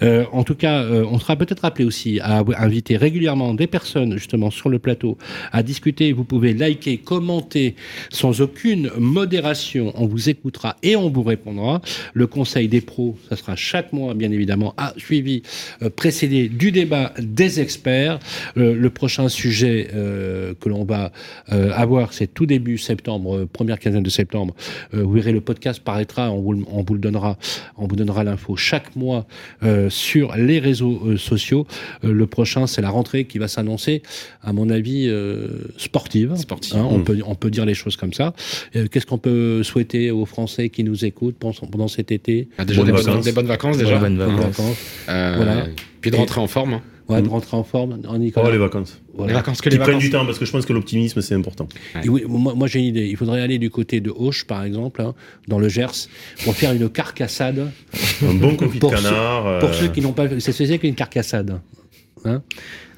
Euh, en tout cas, euh, on sera peut-être appelé aussi à inviter régulièrement des personnes justement sur le plateau à discuter. Vous pouvez liker, commenter sans aucune modération. On vous écoutera et on vous répondra. Le conseil des pros, ça sera chaque mois, bien évidemment, à suivi euh, précédé du débat des experts. Euh, le prochain sujet euh, que l'on va euh, avoir, c'est tout début septembre, première quinzaine de septembre. Vous verrez, le podcast paraîtra, on vous, on vous le donnera, on vous donnera l'info chaque mois euh, sur les réseaux euh, sociaux. Euh, le prochain, c'est la rentrée qui va s'annoncer, à mon avis, euh, sportive. Sportive. Hein, on, Mm. peut, on peut dire les choses comme ça. Euh, Qu'est-ce qu'on peut souhaiter aux Français qui nous écoutent pendant, pendant cet été? Ah, déjà Bonnes des, bonnes, vacances. des bonnes vacances déjà. Bonnes Bonnes vacances. Euh, Voilà. Puis de rentrer en forme. Hein. Ouais, de rentrer en forme. En Nicolas. Oh, les vacances. Voilà. Les vacances que Qui les prennent vacances. du temps parce que je pense que l'optimisme c'est important. Et oui, moi, moi, j'ai une idée. Il faudrait aller du côté de Auch, par exemple, hein, dans le Gers, pour faire une carcassade. Un bon confit de Pour ceux- canard. Pour euh, ceux qui n'ont pas vu, c'est ce que c'est qu'une carcassade. Hein?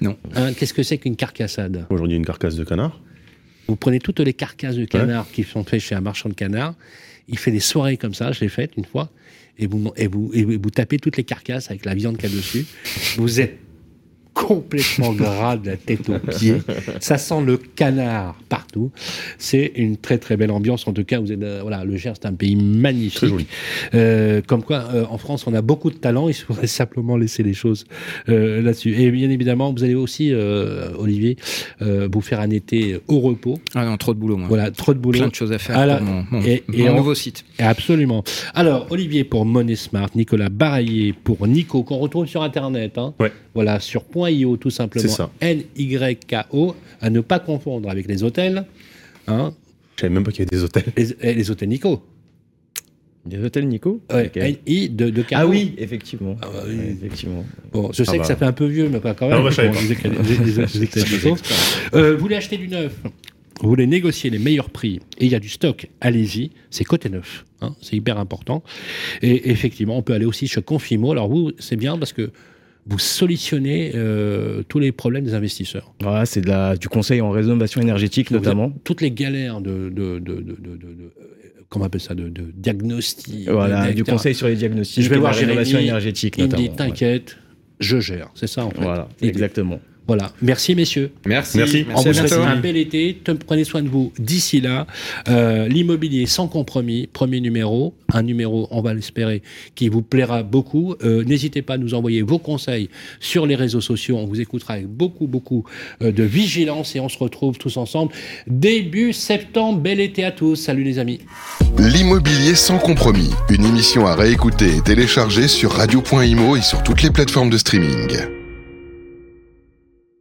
Non. Hein, Qu'est-ce que c'est qu'une carcassade? Aujourd'hui une carcasse de canard. Vous prenez toutes les carcasses de canard qui sont faites chez un marchand de canard. Il fait des soirées comme ça, je l'ai faite une fois. Et vous, et, vous, et vous tapez toutes les carcasses avec la viande qu'il y a dessus. Vous êtes complètement gras de la tête aux pieds. Ça sent le canard partout. C'est une très très belle ambiance. En tout cas, vous êtes, euh, voilà, le Gers, c'est un pays magnifique. Très joli. Euh, comme quoi, euh, en France, on a beaucoup de talent. Il faudrait simplement laisser les choses euh, là-dessus. Et bien évidemment, vous allez aussi, euh, Olivier, euh, vous faire un été au repos. Ah non, trop de boulot, moi. Voilà, trop de boulot. Plein de choses à faire pour mon, mon- et- et mon on- nouveau site. Absolument. Alors, Olivier pour Money Smart, Nicolas Baraillé pour Nico, qu'on retrouve sur Internet. Hein. Ouais. Voilà, sur .io tout simplement. C'est ça. N-Y-K-O, à ne pas confondre avec les hôtels. Hein. Je savais même pas qu'il y avait des hôtels. Les, eh, les hôtels Nico. Des hôtels Nico Ouais, Ok. N-I de, de Ah oui, effectivement. Ah bah oui. Ouais, effectivement. Bon, je sais Ah que bah. ça fait un peu vieux, mais pas quand même. Non, bah, je savais Bon, pas. Euh, vous voulez acheter du neuf? Vous voulez négocier les meilleurs prix et il y a du stock, allez-y, c'est côté neuf, hein, c'est hyper important. Et effectivement, on peut aller aussi chez Confimo. Alors vous, c'est bien parce que vous solutionnez euh, tous les problèmes des investisseurs. Voilà, c'est de la, du conseil en rénovation énergétique notamment. Toutes les galères de, de, de, de, de- comment on appelle ça, de, de diagnostic. Voilà, du conseil sur les diagnostics, Je vais voir la rénovation énergétique Il me notamment. dit, t'inquiète, je gère. C'est ça, en fait. Voilà, exactement. Voilà. Merci, messieurs. Merci. Merci. On vous souhaite un bel été. Prenez soin de vous d'ici là. Euh, L'immobilier sans compromis, premier numéro. Un numéro, on va l'espérer, qui vous plaira beaucoup. Euh, N'hésitez pas à nous envoyer vos conseils sur les réseaux sociaux. On vous écoutera avec beaucoup, beaucoup euh, de vigilance et on se retrouve tous ensemble début septembre. Bel été à tous. Salut les amis. L'immobilier sans compromis, une émission à réécouter et télécharger sur radio.imo et sur toutes les plateformes de streaming.